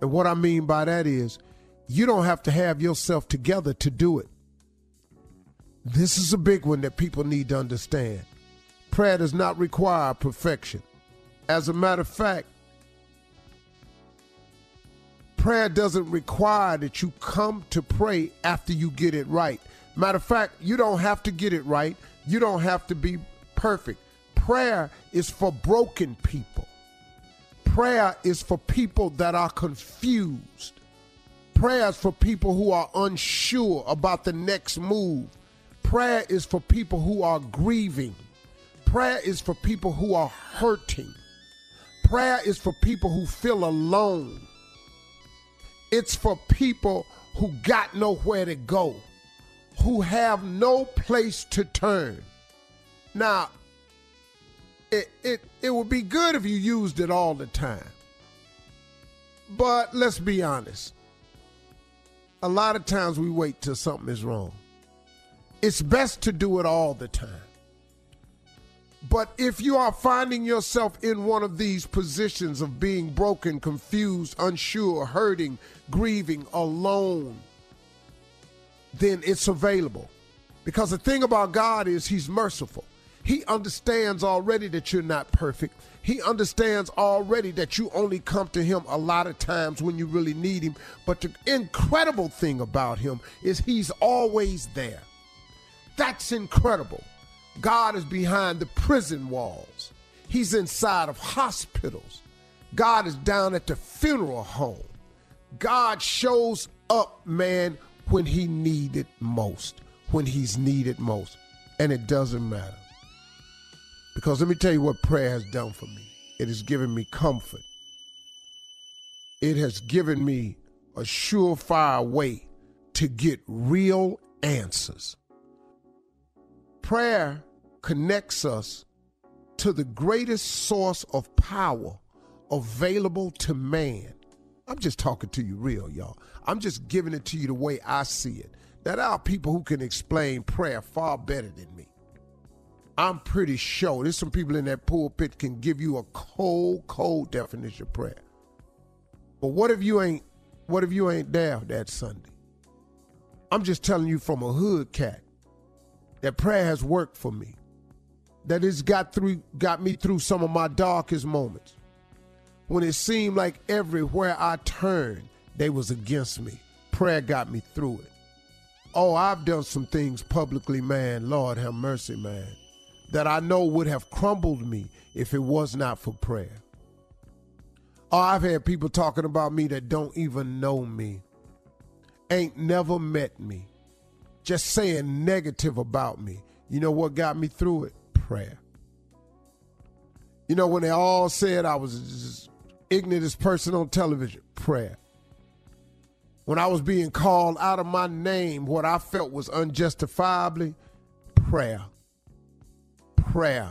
And what I mean by that is, you don't have to have yourself together to do it. This is a big one that people need to understand. Prayer does not require perfection. As a matter of fact, prayer doesn't require that you come to pray after you get it right. Matter of fact, you don't have to get it right. You don't have to be perfect. Prayer is for broken people. Prayer is for people that are confused. Prayer is for people who are unsure about the next move. Prayer is for people who are grieving. Prayer is for people who are hurting. Prayer is for people who feel alone. It's for people who got nowhere to go, who have no place to turn. Now, it, it, it would be good if you used it all the time. But let's be honest. A lot of times we wait till something is wrong. It's best to do it all the time. But if you are finding yourself in one of these positions of being broken, confused, unsure, hurting, grieving, alone, then it's available. Because the thing about God is He's merciful. He understands already that you're not perfect. He understands already that you only come to Him a lot of times when you really need Him. But the incredible thing about Him is He's always there. That's incredible. God is behind the prison walls. He's inside of hospitals. God is down at the funeral home. God shows up, man, when he needed most, when he's needed most. And it doesn't matter. Because let me tell you what prayer has done for me. It has given me comfort. It has given me a surefire way to get real answers. Prayer connects us to the greatest source of power available to man. I'm just talking to you real, y'all. I'm just giving it to you the way I see it. Now, there are people who can explain prayer far better than me. I'm pretty sure there's some people in that pulpit can give you a cold, cold definition of prayer. But what if you ain't what if you ain't there that Sunday? I'm just telling you from a hood cat that prayer has worked for me. That it's got through got me through some of my darkest moments. When it seemed like everywhere I turned, they was against me. Prayer got me through it. Oh, I've done some things publicly, man. Lord have mercy, man. That I know would have crumbled me if it was not for prayer. Oh, I've had people talking about me that don't even know me, ain't never met me, just saying negative about me. You know what got me through it? Prayer. You know, when they all said I was ignorantest person on television, prayer. When I was being called out of my name, what I felt was unjustifiably, prayer. Prayer.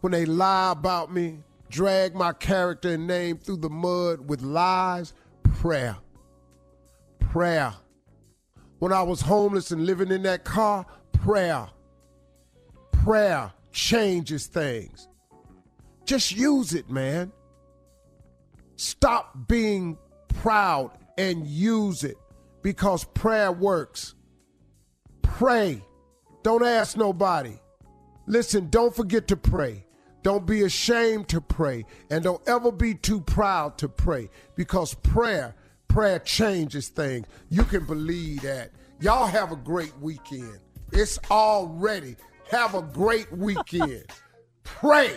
When they lie about me, drag my character and name through the mud with lies, prayer. Prayer. When I was homeless and living in that car, prayer. Prayer changes things. Just use it, man. Stop being proud and use it because prayer works. Pray. Don't ask nobody. Listen, don't forget to pray. Don't be ashamed to pray. And don't ever be too proud to pray because prayer, prayer changes things. You can believe that. Y'all have a great weekend. It's already. Have a great weekend. Pray.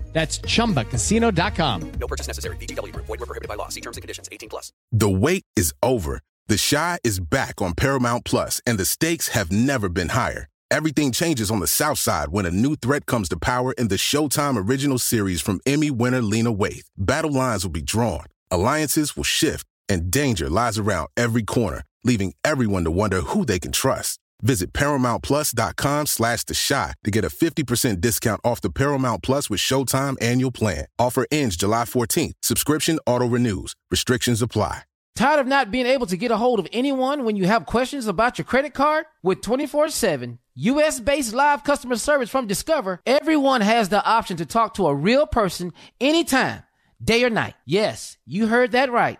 That's chumbacasino.com. No purchase necessary. VGW Group. Void were prohibited by law. See terms and conditions. 18 plus. The wait is over. The Chi is back on Paramount Plus, and the stakes have never been higher. Everything changes on the South Side when a new threat comes to power in the Showtime original series from Emmy winner Lena Waithe. Battle lines will be drawn, alliances will shift, and danger lies around every corner, leaving everyone to wonder who they can trust. Visit ParamountPlus.com slash The Shot to get a 50% discount off the Paramount Plus with Showtime annual plan. Offer ends July 14th. Subscription auto-renews. Restrictions apply. Tired of not being able to get a hold of anyone when you have questions about your credit card? With 24-7 U.S.-based live customer service from Discover, everyone has the option to talk to a real person anytime, day or night. Yes, you heard that right.